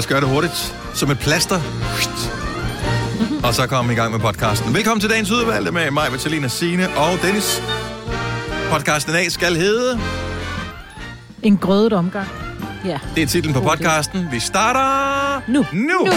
Jeg skal gøre det hurtigt. Som et plaster. Og så kommer vi i gang med podcasten. Velkommen til dagens udvalgte med mig, Vitalina Sine og Dennis. Podcasten i dag skal hedde... En grødet omgang. Ja. Det er titlen på podcasten. Vi starter... Nu. Nu! nu.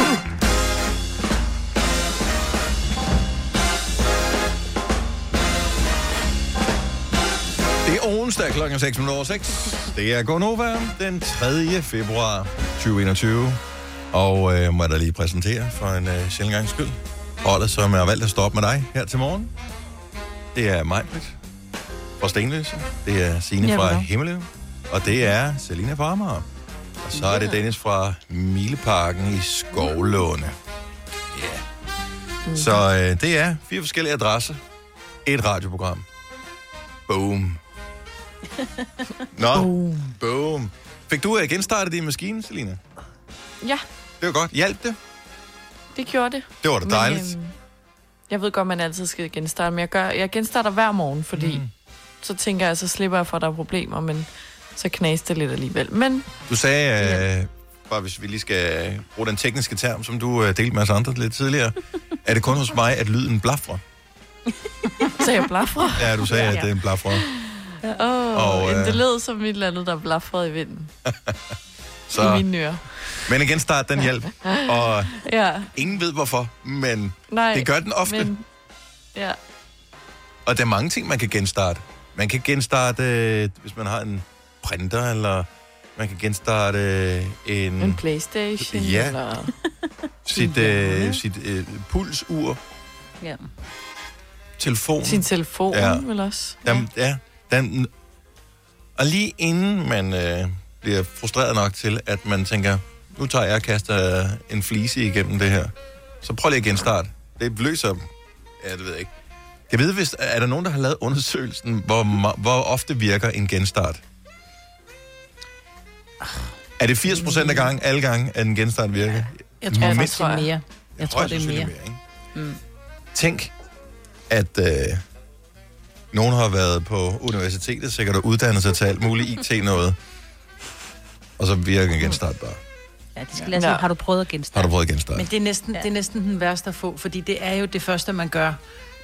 Det er onsdag klokken 6 minutter 6. Det er Gonova den 3. februar 2021. Og øh, må jeg da lige præsentere for en øh, sjældent gang skyld. Holdet, som har valgt at stå op med dig her til morgen. Det er mig, fra Stenløse. Det er Signe Ja, fra. Himmeløv. Og det er Selina fra Amager. Og så er det Dennis fra Mileparken i Skovlåne. Ja. Yeah. Så øh, det er fire forskellige adresser. Et radioprogram. Boom. Nå, boom. boom. Fik du øh, genstartet din maskine, Selina? Ja, Det var godt. Hjalp det? det gjorde det. Det var da dejligt. øhm, jeg ved godt, man altid skal genstarte, men jeg, gør, jeg genstarter hver morgen, fordi mm. så tænker jeg, så slipper jeg for, at der er problemer, men så knaste det lidt alligevel. Men Du sagde, øh, bare hvis vi lige skal bruge den tekniske term, som du øh, delte med os andre lidt tidligere, er det kun hos mig, at lyden blafrer? så er jeg blafrer. Ja, du sagde, at det er en blafrer. Åh, oh, øh, det lød som et eller andet, der blafrede i vinden Så, i mine ører. men igen, start den hjælp. Og Ja, ingen ved hvorfor, men nej. det gør den ofte. Men, ja, Og der er mange ting, man kan genstarte. Man kan genstarte, øh, hvis man har en printer, eller man kan genstarte øh, en, en Playstation, Ja. eller... sit, øh, sit øh, pulsur, ja. telefon. Sin telefon, Ja. vel også? Den, ja, den, og lige inden man øh, bliver frustreret nok til, at man tænker, nu tager jeg og kaster en flise igennem det her, så prøv lige at genstarte. Det løser... Ja, det ved jeg ikke. Jeg ved, hvis, er der nogen, der har lavet undersøgelsen, hvor, hvor ofte virker en genstart? Er det 80 procent af gang, alle gange, at en genstart virker? Jeg tror Men- faktisk, det er mere. Jeg tror, det er sandsynligt mere. ikke? Mm. Tænk, at øh, nogen har været på universitetet, sikkert og uddannet sig til alt muligt IT-noget, og så virker en genstart bare. Ja, det skal lade. Ja. Har du prøvet at Har genstarte? du prøvet genstart? Men det er, næsten, det er næsten den værste at få, fordi det er jo det første, man gør,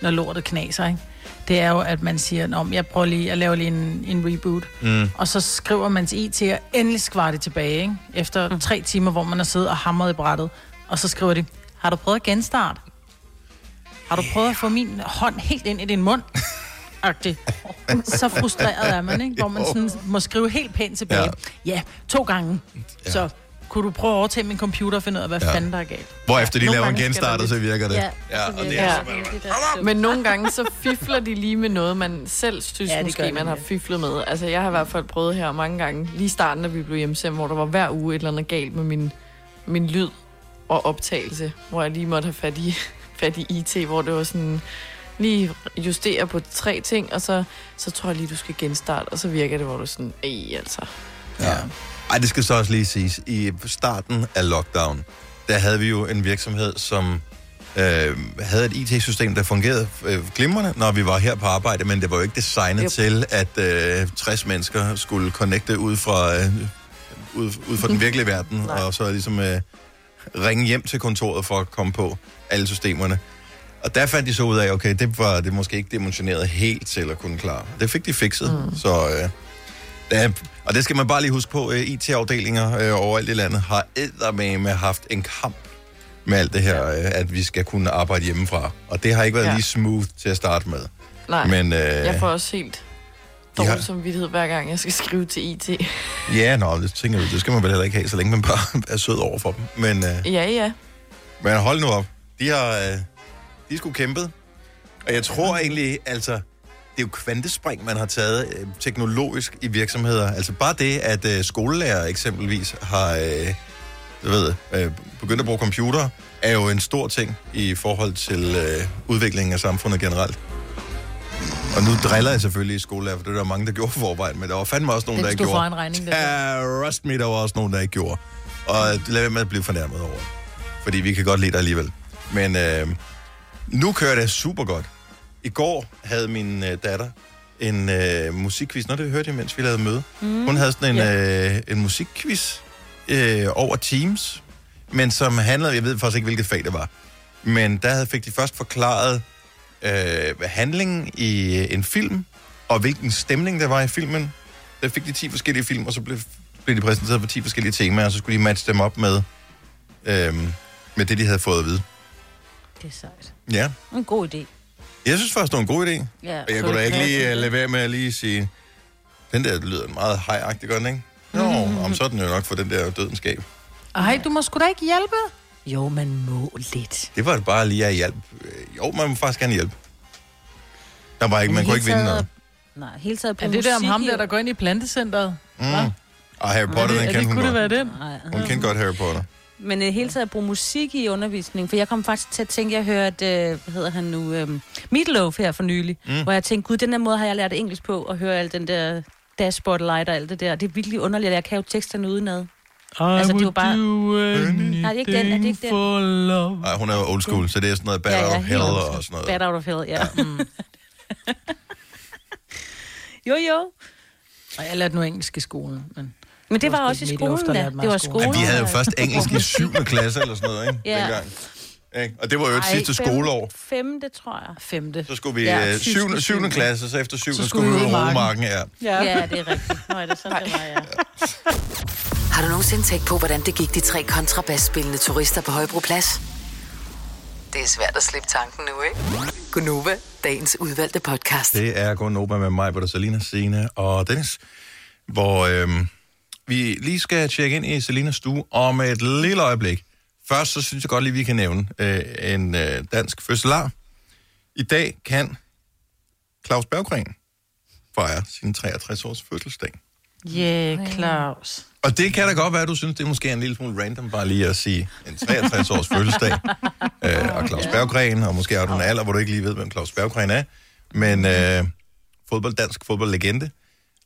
når lortet knaser, ikke? Det er jo, at man siger, om jeg prøver lige, jeg laver lige en, en reboot, Mm. og så skriver man til IT, og endelig skvar det tilbage, ikke? Efter mm. tre timer, hvor man har siddet og hamret i brættet, og så skriver de, har du prøvet at genstarte? Har du prøvet at få min hånd helt ind i din mund? Agtigt. Så frustreret er man, ikke? Hvor man sådan må skrive helt pænt tilbage. Ja. Ja, to gange. Ja. Så kunne du prøve at overtage min computer og finde ud af, hvad Ja. fanden der er galt. Hvor efter de Nogle laver en genstart, og så virker det. Ja, og det virker er Ja. der- Men nogle gange så fifler de lige med noget, man selv synes Ja, måske, man har ja. fiflet med. Altså, jeg har i hvert fald prøvet her mange gange, lige starten, da vi blev hjemsendt, hvor der var hver uge et eller andet galt med min, min lyd og optagelse, hvor jeg lige måtte have fat i, fat i IT, hvor det var sådan lige justere på tre ting, og så, så tror jeg lige, du skal genstarte, og så virker det, hvor du sådan, ej, altså. Ja. Ej, det skal så også lige siges. I starten af lockdown, der havde vi jo en virksomhed, som øh, havde et IT-system, der fungerede øh, glimrende, når vi var her på arbejde, men det var jo ikke designet Yep. til, at øh, 60 mennesker skulle connecte ud fra, øh, ud, ud fra den virkelige verden, og så ligesom øh, ringe hjem til kontoret for at komme på alle systemerne. Og der fandt de så ud af, okay, det var det måske ikke dimensioneret helt til at kunne klare. Det fik de fikset, mm. så... Øh, der, og det skal man bare lige huske på, øh, IT-afdelinger øh, overalt i landet har eddermame haft en kamp med alt det her, øh, at vi skal kunne arbejde hjemmefra. Og det har ikke været ja. Ja. lige smooth til at starte med. Nej, Men øh, jeg får også helt dårlig samvittighed, hver gang jeg skal skrive til IT. ja, nå, det tænker jeg, det skal man vel heller ikke have, så længe man bare er sød over for dem. Men, øh, Ja, ja. men hold nu op. De har, øh, de sgu kæmpet. Og jeg tror egentlig, altså, det er jo kvantespring, man har taget øh, teknologisk i virksomheder. Altså bare det, at øh, skolelærer eksempelvis har øh, du ved, øh, begyndt at bruge computer, er jo en stor ting i forhold til øh, udviklingen af samfundet generelt. Og nu driller jeg selvfølgelig i skolelærer, for det der mange, der gjorde for forvejen, men der var fandme også nogen, Den der ikke gjorde. en regning, der. Ja, rust me, der var også nogen, der ikke gjorde. Og lad være med at blive fornærmet over. Fordi vi kan godt lide dig alligevel. Men øh, nu kører det super godt. I går havde min øh, datter en øh, musikquiz. Nå, det hørte jeg, mens vi lavede møde. Mm. Hun havde sådan en, øh, en musikquiz øh, over Teams. men som handlede, jeg ved faktisk ikke, hvilket fag det var, men der havde- fik de først forklaret øh, handlingen i øh, en film, og hvilken stemning der var i filmen. Der fik de 10 forskellige film, og så blev, blev de præsenteret for 10 forskellige temaer, og så skulle de matche dem op med, øh, med det, de havde fået at vide. Det er sejt. Ja, En god idé. jeg synes faktisk, det var en god idé. Ja. Og jeg kunne da ikke lige uh, lade være med at lige sige, den der lyder meget hejagtig, den ikke? Nå, om så er den jo nok for den der dødenskab. Ej, du må sgu da ikke hjælpe. Jo, man må lidt. Det var det bare lige at hjælpe. Øh, Jo, man må faktisk gerne hjælpe. Der var ikke, man kunne ikke vinde noget. Nej, hele taget på Er det der om ham der, der går ind i plantecenteret? Mm. Og Harry Potter, er den det, kendte det, hun kunne det godt. være den? Hun kendte godt Harry Potter. Men uh, hele tiden at bruge musik i undervisning, for jeg kom faktisk til at tænke, jeg hørte, uh, hvad hedder han nu, um, Meatloaf her for nylig, mm. hvor jeg tænkte, gud, den der måde har jeg lært engelsk på, at høre al den der dashboard light og alt det der. Det er virkelig underligt, at jeg kan jo teksterne udenad. Altså, det er jo bare- Nej, det er ikke den, er det ikke den? for love. Ej, hun er jo old school, så det er sådan noget Bad ja, ja, of Hell og sådan noget. Bad out of hell, ja. Mm. jo, jo. Og jeg lærte nu engelsk i skolen, men... Men det Det var også i skolen, da. Det var skolen. Ja, vi havde jo først engelsk i 7. klasse eller sådan noget, ikke? Ja. Dengang. Ikke? Og det var jo et Ej, sidste fem- skoleår. Femte, tror jeg. Femte. Så skulle vi Ja, ja, tysk 7. i 7. syvende. klasse, så efter 7. Så Så skulle skulle vi ud i i Romarken, ja. Ja, det er rigtigt. Nå, er det sådan, det var, ja. Har du nogensinde tænkt på, hvordan det gik de tre kontrabasspillende turister på Højbroplads? Det er svært at slippe tanken nu, ikke? Gunova, dagens udvalgte podcast. Det er Gordon Nova med mig, Britta, Selina, Signe og Dennis, hvor øhm, vi lige skal tjekke ind i Selinas stue om et lille øjeblik. Først så synes jeg godt lige, vi kan nævne øh, en øh, dansk fødselar. I dag kan Claus Berggren fejre sin 63-års fødselsdag. Yeah, Claus. Og det kan da godt være, at du synes, det er måske en lille smule random bare lige at sige en 63-års fødselsdag. Øh, og Claus Berggren, og måske har du en alder, hvor du ikke lige ved, hvem Claus Berggren er. Men øh, fodbold, dansk fodboldlegende,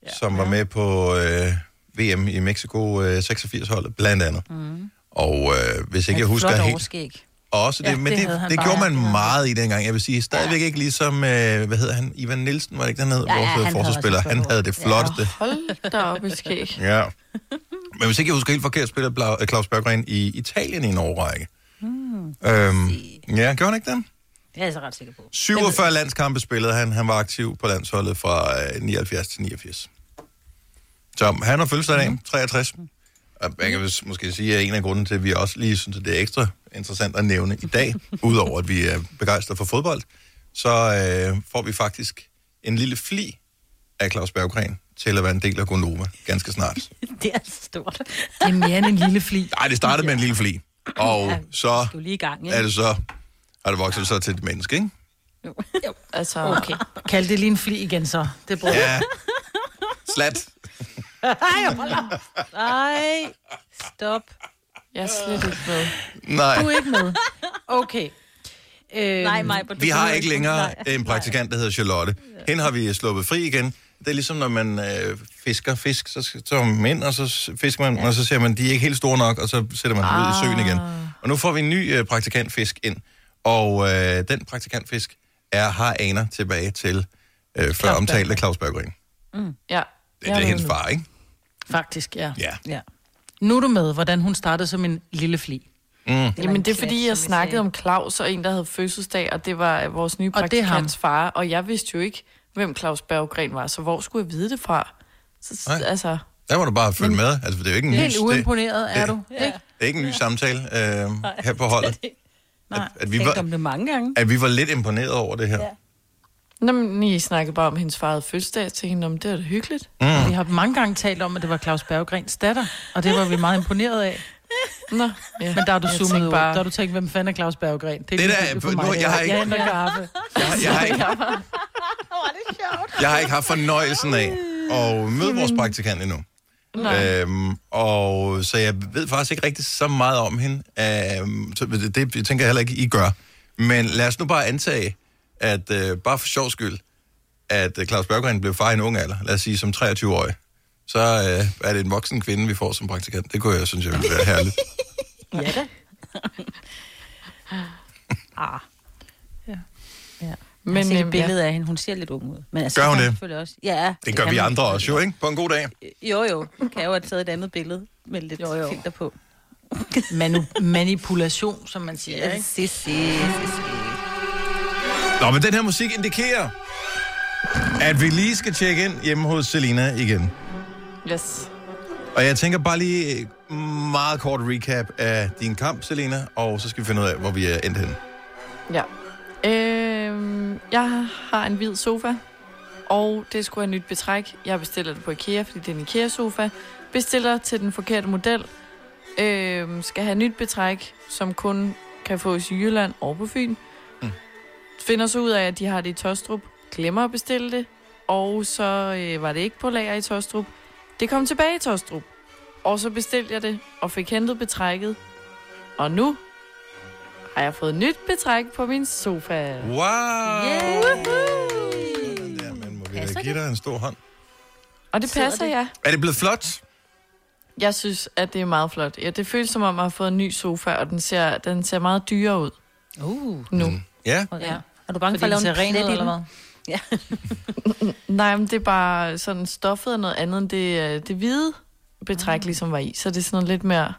ja. som var med på øh, VM i Mexico øh, 86-holdet, blandt andet. Mm. Og øh, hvis ikke jeg husker helt... overskæg. Også det, Ja, men det det, gjorde man meget i dengang. Jeg vil sige, stadigvæk ikke ligesom, øh, hvad hedder han, Ivan Nielsen, var det ikke den hed, Ja, ja, vores øh, havde forsvarsspiller. Han havde det flotteste. Hold da op i skæg. Ja. Men hvis ikke jeg husker helt forkert, spillede Bla- Claus Berggren i Italien i en årrække. Hmm. Øhm, ja, gjorde han ikke det? Det er jeg så ret sikker på. 47 landskampe spillede han. Han var aktiv på landsholdet fra øh, 79 til 89. Så han har fødselsdag i dag, 63. Og jeg kan måske sige, at en af grunden til, at vi også lige synes, at det er ekstra interessant at nævne i dag, udover at vi er begejstrede for fodbold, så øh, får vi faktisk en lille fli af Claus Berggren til at være en del af Gonova ganske snart. Det er stort. Det er mere end en lille fli. Nej, det startede med en lille fli. Og så Du er lige i gang, er ikke? det så, har det vokset så til et menneske, ikke? Altså, Okay. Kald det lige en fli igen så. Det bruger Ja. Slat. Nej, stop. jeg er slet ikke med. Nej. du er ikke med. Okay. Øhm, Nej, mig. Vi har ikke længere en praktikant, der hedder Charlotte. Hende har vi sluppet fri igen. Det er ligesom, når man øh, fisker fisk, så så tager man dem ind, og så fisker man, ja. og så ser man, de er ikke helt store nok, og så sætter man dem ud i søen igen. Og nu får vi en ny øh, praktikantfisk ind, og øh, den praktikantfisk er, har aner tilbage til øh, før omtalte Claus Berggren. Ja. Det, det er hendes far, ikke? Faktisk, ja. Ja. Ja. Nu er du med, hvordan hun startede som en lille fli. Jamen, det er fordi, jeg snakkede om Claus og en, der havde fødselsdag, og det var øh, vores nye det er praktikants far, og jeg vidste jo ikke, hvem Claus Berggren var, så hvor skulle jeg vide det fra? Så, Nej. altså, Der må du bare følge med. Altså, det er jo ikke en ny, Helt det, uimponeret er det- du, ikke? det er ikke en ny samtale øh, her på holdet. Nej. At, at, vi var, om det mange gange. at vi var lidt imponeret over det her. Ja. Nå, men I snakkede bare om hendes far fødselsdag, til hende, om det er da hyggeligt. Mm. Vi har mange gange talt om, at det var Claus Berggrens datter, og det var vi meget imponeret af. Nå, ja. Men der har du Jeg zoomet tænkte ud. bare- Der har du tænkt, hvem fanden er Claus Berggren? Det er Det der- for nu- mig. jeg har ikke- Jeg henter kaffe. Jeg, jeg, har ikke, jeg har ikke haft fornøjelsen af at møde vores praktikant endnu. Øhm, og så jeg ved faktisk ikke rigtig så meget om hende. Øhm, så det, det jeg tænker jeg heller ikke, I gør. Men lad os nu bare antage, at øh, bare for sjov skyld, at øh, Claus Berggren blev far i en ung alder, lad os sige som 23-årig, så øh, er det en voksen kvinde, vi får som praktikant. Det kunne jeg synes, jeg ville være herligt. Ja da. ah. Ja. Ja. Men, jeg har set øhm, et billede af hende. Hun ser lidt ung ud. Men altså, Gør hun det? Selvfølgelig også. Ja, Det gør kan vi andre også jo, ikke? På en god dag. Jo, jo. Kan jeg jo have taget et andet billede med lidt jo, jo. filter på. Manu- manipulation, som man siger, ikke? Si, si, si, si. Nå, men den her musik indikerer, at vi lige skal tjekke ind hjemme hos Selina igen. Yes. Og jeg tænker bare lige øh, meget kort recap af din kamp, Selina, og så skal vi finde ud af, hvor vi er endt henne. Ja. Øhm, jeg har en hvid sofa, og det skulle have nyt betræk. Jeg bestiller det på IKEA, fordi det er en IKEA-sofa. Bestiller til den forkerte model. Øhm, skal have nyt betræk, som kun kan fås i Jylland og på Fyn. Finder så ud af, at de har det i Tostrup. Glemmer at bestille det. Og så øh, var det ikke på lager i Tostrup. Det kom tilbage i Tostrup. Og så bestilte jeg det, og fik hentet betrækket. Og nu har jeg fået nyt betræk på min sofa. Wow! Yeah. Sådan der, men må vi da Passer give dig en stor hånd? Og det Sidder passer, det? ja. Er det blevet flot? Jeg synes, at det er meget flot. Ja, det føles som om, at jeg har fået en ny sofa, og den ser, den ser meget dyrere ud Uh. nu. Mm. Ja, Ja. Er du bange Fordi for at lave en plet eller den? hvad? Nej, men det er bare sådan stoffet og noget andet end det, øh, det hvide betræk, Ah. ligesom var i. Så det er sådan noget lidt mere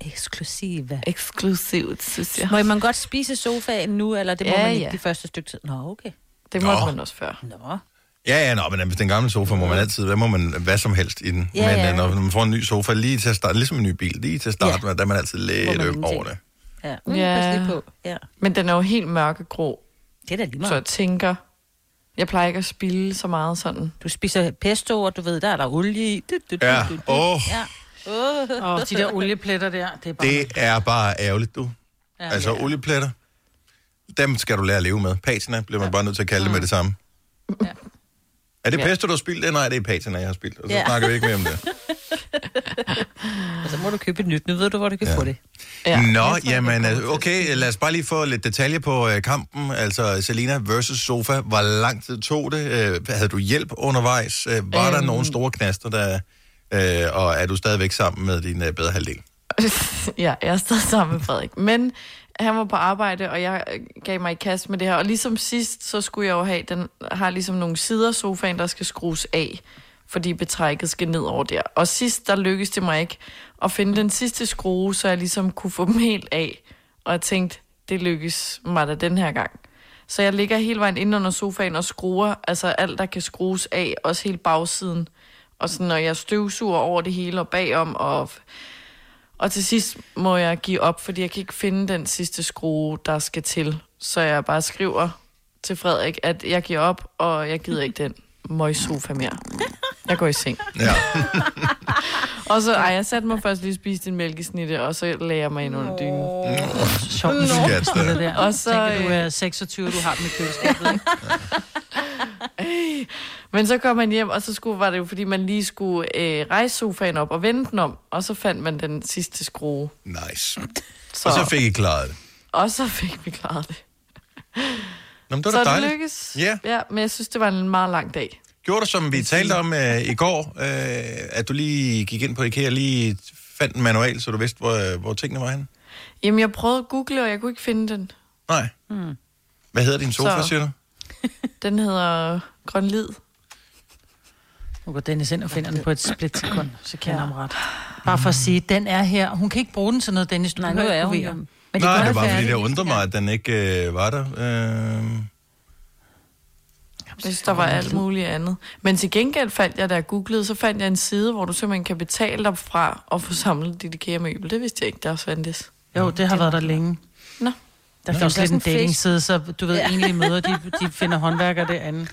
Eksklusive. eksklusivt, synes jeg. Må man godt spise sofaen nu, eller det må Ja, man ikke ja. de første stykke tid? Nå, okay. Det måtte Nå. man også før. Nå. ja, ja nå, men hvis den gamle sofa må man altid, hvad må man, hvad som helst i den. Ja, men ja. øh, når man får en ny sofa lige til at starte, ligesom en ny bil, lige til at starte, ja. der er man altid lidt man øm over det. Ja, mm, Ja. pas lige på. Ja. Men den er jo helt mørkegrå, Det er da lige så meget. jeg tænker... Jeg plejer ikke at spille så meget sådan. Du spiser pesto, og du ved, der er der olie i. Du, du, du, Ja, du, du. åh, Ja. Oh. Og de der oliepletter der, det er bare... det er bare ærgerligt, du. ja, Altså oliepletter, dem skal du lære at leve med. Patina bliver man bare nødt til at kalde det med det samme. Ja. Er det Ja. pesto, du har spildt? Nej, det er patina, jeg har spildt. Og så Ja. snakker vi ikke mere om det. Og så må du købe et nyt. Nu ved du, hvor du kan Ja. få det. Ja. Nå, Jeg tror, jamen, at okay, lad os bare lige få lidt detaljer på øh, kampen. Altså, Selina versus Sofa. Hvor lang tid tog det? Øh, havde du hjælp undervejs? Øh, var øhm... der Øhm. nogle store knaster, der... Øh, og er du stadigvæk sammen med din øh, bedre halvdel? ja, jeg er stadig sammen med Frederik. Men han var på arbejde, og jeg øh, gav mig i kast med det her. Og ligesom sidst, så skulle jeg jo have, den har ligesom nogle sider sofaen, der skal skrues af, fordi betrækket skal ned over der. Og sidst, der lykkedes det mig ikke at finde den sidste skrue, så jeg ligesom kunne få dem helt af. Og jeg tænkte, det lykkes mig da den her gang. Så jeg ligger hele vejen inde under sofaen og skruer, altså alt, der kan skrues af, også hele bagsiden. Og sådan, når jeg støvsuger over det hele og bagom, og og til sidst må jeg give op, fordi jeg kan ikke finde den sidste skrue, der skal til. Så jeg bare skriver til Frederik, at jeg giver op, og jeg gider ikke den møgsofa mere. Jeg går i seng. Ja. Og så, ej, jeg satte mig først lige og spiste en mælkesnitte, og så lagde jeg mig ind under dynen. sjovt, med Skat, det der. Og så, Tænker, du er 26, du har dem i køleskabet, ikke? Men så kom man hjem, og så skulle, var det jo, fordi man lige skulle øh, rejse sofaen op og vende den om, og så fandt man den sidste skrue. Nice. Så, Og så fik I klaret det. og så fik vi klaret det. Nå, men det var så da det dejligt. lykkedes. Ja. ja. Men jeg synes, det var en meget lang dag. Gjorde du, som vi talte om øh, i går, øh, at du lige gik ind på IKEA og lige fandt en manual, så du vidste, hvor, hvor tingene var henne? Jamen, jeg prøvede at google, og jeg kunne ikke finde den. Nej. Hmm. Hvad hedder din sofa, Så- siger du? Den hedder Grønlid. Nu går Dennis ind og finder den på et splitsekund, så kan jeg ham ret. Bare for at sige, den er her. Hun kan ikke bruge den til noget, Dennis. Du Nej, nu er hun. Men Nej, gør det bare fordi, det undrer mig, at den ikke øh, var der. Øh, Jeg synes, der var alt muligt andet. Men til gengæld fandt jeg, da jeg googlede, så fandt jeg en side, hvor du simpelthen kan betale dig fra og få samlet dit IKEA-møbel. Det vidste jeg ikke, der også fandtes. Jo, det har været der længe. Nå. Der findes lidt en Sådan en datingside, så du ved, Ja. ja. enlige møder, de, de finder håndværkere derinde.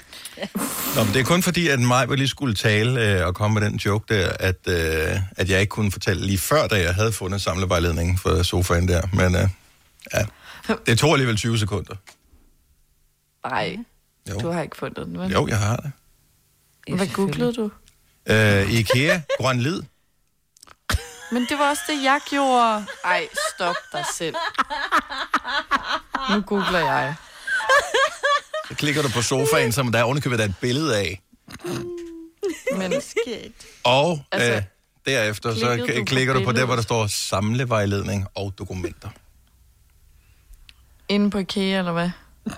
Nå, men det er kun fordi, at mig lige skulle tale øh, og komme med den joke der, at, øh, at jeg ikke kunne fortælle lige før, da jeg havde fundet samlevejledningen for sofaen der. Men øh, ja, det tog alligevel 20 sekunder. Nej, Jo, du har ikke fundet den, vel? jo jeg har det. Hvad googlede du? Øh, IKEA, grøn lid. Men det var også det, jeg gjorde. Ej, stop dig selv. Nu googler jeg. Så klikker du på sofaen, som der er ovenikøbet der er et billede af. Men Og Altså, øh, derefter så du klikker du på der, billedet? hvor der står samlevejledning og dokumenter. inde på IKEA, eller hvad?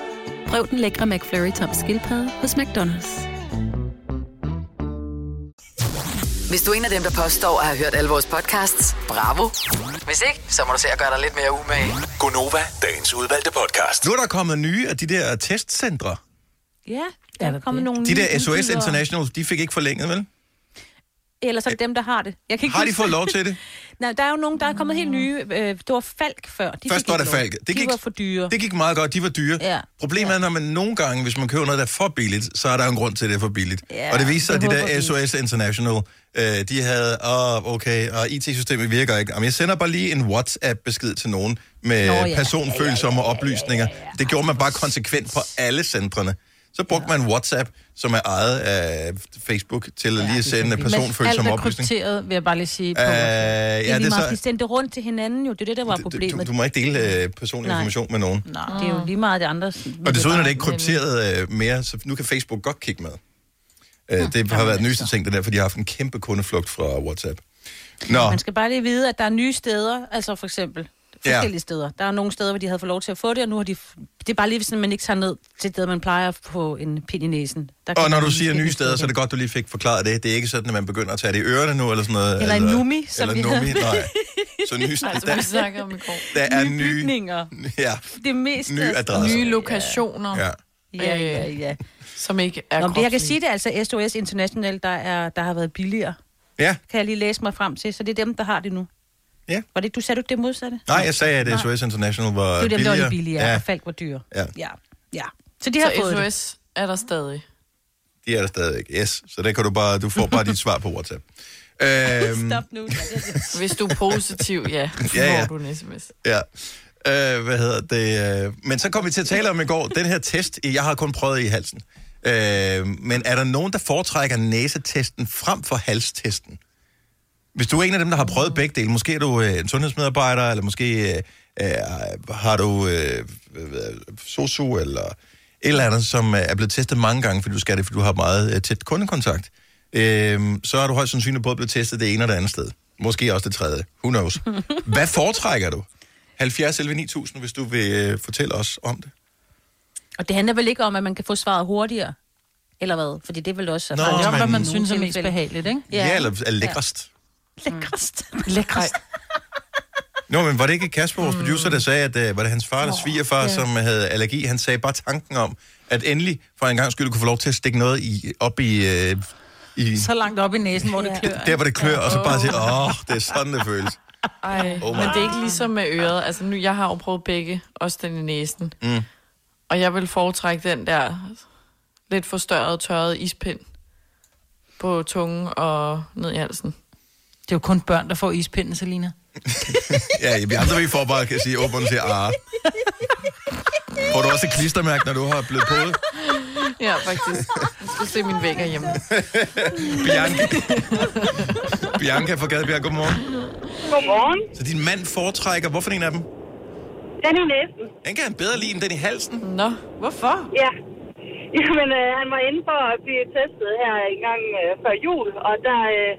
Prøv den lækre McFlurry tom skildpadde hos McDonald's. Hvis du er en af dem, der påstår at have hørt alle vores podcasts, bravo. Hvis ikke, så må du se at gøre dig lidt mere umage. Gonova, dagens udvalgte podcast. Nu er der kommet nye af de der testcentre. Ja, der Er er der kommet det? nogle De nye der SOS udbydere. International, de fik ikke forlænget, vel? Eller så er det dem, der har det. Jeg kan ikke Har de huske- fået lov til det? Nej, der er jo nogen, der er kommet helt nye. Øh, det var Falk før. De Først var lov. Falk. Det de gik- var for dyre. Det gik meget godt, de var dyre. Ja. Problemet er, når man nogle gange, hvis man køber noget, der er for billigt, så er der en grund til, at det er for billigt. Ja, og det viser sig, at de der. SOS International, øh, de havde, åh, okay, og IT-systemet virker ikke. Jamen, jeg sender bare lige en WhatsApp-besked til nogen med Nå, Nå, ja. ja. personfølsomme oplysninger. Det gjorde man bare konsekvent på alle centrene. Så brugte man WhatsApp, som er ejet af Facebook, til at lige at sende Men alt personfølsomme er oplysninger. krypteret, vil jeg bare lige sige. På, Øh, Ja, ja, det det er er så... De sendte rundt til hinanden jo. Det er det, der var problemet. du, du må ikke dele øh, personlig Nej. information med nogen. Det er jo lige meget det andre. Og desuden er det ikke krypteret øh, mere, så nu kan Facebook godt kigge med. Øh, det har været den nyeste ting, det der, for de har haft en kæmpe kundeflugt fra WhatsApp. Nå, Man skal bare lige vide, at der er nye steder, altså for eksempel Ja. forskellige steder. Der er nogle steder, hvor de havde fået lov til at få det, og nu har de... Det er bare lige, hvis man ikke tager ned til det, man plejer få en pind i næsen. Der og når du siger nye steder, så er det godt, du lige fik forklaret det. Det er ikke sådan, at man begynder at tage det i ørerne nu, eller sådan noget. Eller en numi, som eller vi numi, havde. nej. Så nye Nej, som vi der, snakkede om i går. der er nye nye, bygninger. ja, Det meste. nye adresser. Nye lokationer, Ja. Ja, ja, ja. som ikke er Nå, men det, jeg kan sige, det er altså SOS International, der, er, der har været billigere. ja, Kan jeg lige læse mig frem til, så det er dem, der har det nu. Ja. Var det, du sagde du ikke det modsatte? nej, jeg sagde, at SOS International var Det er dem, der billigere. var de billigere, Ja, og Falk var dyre. Ja. ja. ja. Så de har fået Så det. SOS er der stadig. de er der stadigvæk. Yes, så der kan du bare, du får bare dit svar på WhatsApp. Øhm, Stop nu. Hvis du er positiv, ja, så Ja, ja. får du en sms. Ja. Øh, hvad hedder det? øh, Men så kom vi til at tale om i går, den her test, jeg har kun prøvet i halsen. Øh, men er der nogen, der foretrækker næsetesten frem for halstesten? Hvis du er en af dem, der har prøvet begge dele, måske er du øh, en sundhedsmedarbejder, eller måske øh, øh, har du øh, sosu, eller et eller andet, som øh, er blevet testet mange gange, fordi du skal det, fordi du har meget øh, tæt kundekontakt, øh, så har du højst sandsynligt både blevet testet det ene og det andet sted. Måske også det tredje. Who knows? Hvad foretrækker du? 70 11 9000, hvis du vil øh, fortælle os om det. Og det handler vel ikke om, at man kan få svaret hurtigere? Eller hvad? Fordi det er vel også... Nå, det er men- hvad man synes er mest behageligt, ikke? Ja, ja eller er lækrest. Lækrest. Lækrest. Nå, men var det ikke Kasper, vores producer, der sagde, at uh, var det hans far eller svigerfar, som havde allergi? Han sagde bare tanken om, at endelig for en gang skulle kunne få lov til at stikke noget i, op i, uh, i Så langt op i næsen, hvor det klør. der, hvor det klør, og så bare sige, åh, oh, det er sådan, det føles. Ej, Oh my men det er ikke ligesom med øret. Altså nu, jeg har jo prøvet begge, også den i næsen. Mm. Og jeg vil foretrække den der lidt forstørrede, tørrede ispind på tungen og ned i halsen. Det er jo kun børn, der får ispinden, Selina. Ja, vi andre vi får bare kan sige, og siger, ah. Får du også et klistermærke, når du har blevet på? Ja, faktisk. Jeg skal se min vægger hjemme. Bianca. Bianca fra Gadebjerg, godmorgen. Godmorgen. Så din mand foretrækker, hvorfor en af dem? Den i næsten. Den kan han bedre lide end den i halsen. Nå, hvorfor? Ja. Jamen, øh, han var inde for at blive testet her en gang øh, før jul, og der øh,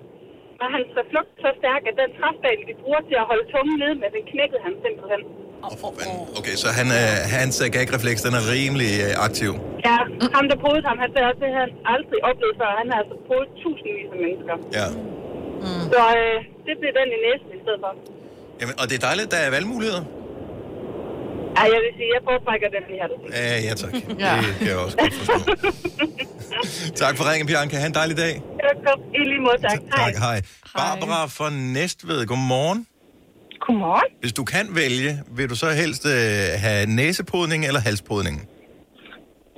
var hans reflukt så stærk, at den træsbal, de bruger til at holde tungen nede med, den knækkede han simpelthen. Okay, så han, øh, hans øh, gagrefleks, den er rimelig øh, aktiv. Ja, ham der podede ham, han sagde også, at han aldrig oplevet før. Han har altså podet tusindvis af mennesker. Ja. Så øh, det blev den i næsten i stedet for. Jamen, og det er dejligt, der er valgmuligheder. Ja, jeg vil sige, jeg foretrækker den i halsen. Ja, ja tak. Ja. Det kan jeg også godt forstå. tak for ringen, Bianca. Ha' en dejlig dag. Godt, i lige måde, tak. Hej. Tak, hej. Barbara fra Næstved, godmorgen. Godmorgen. Hvis du kan vælge, vil du så helst øh, have næsepodning eller halspodning?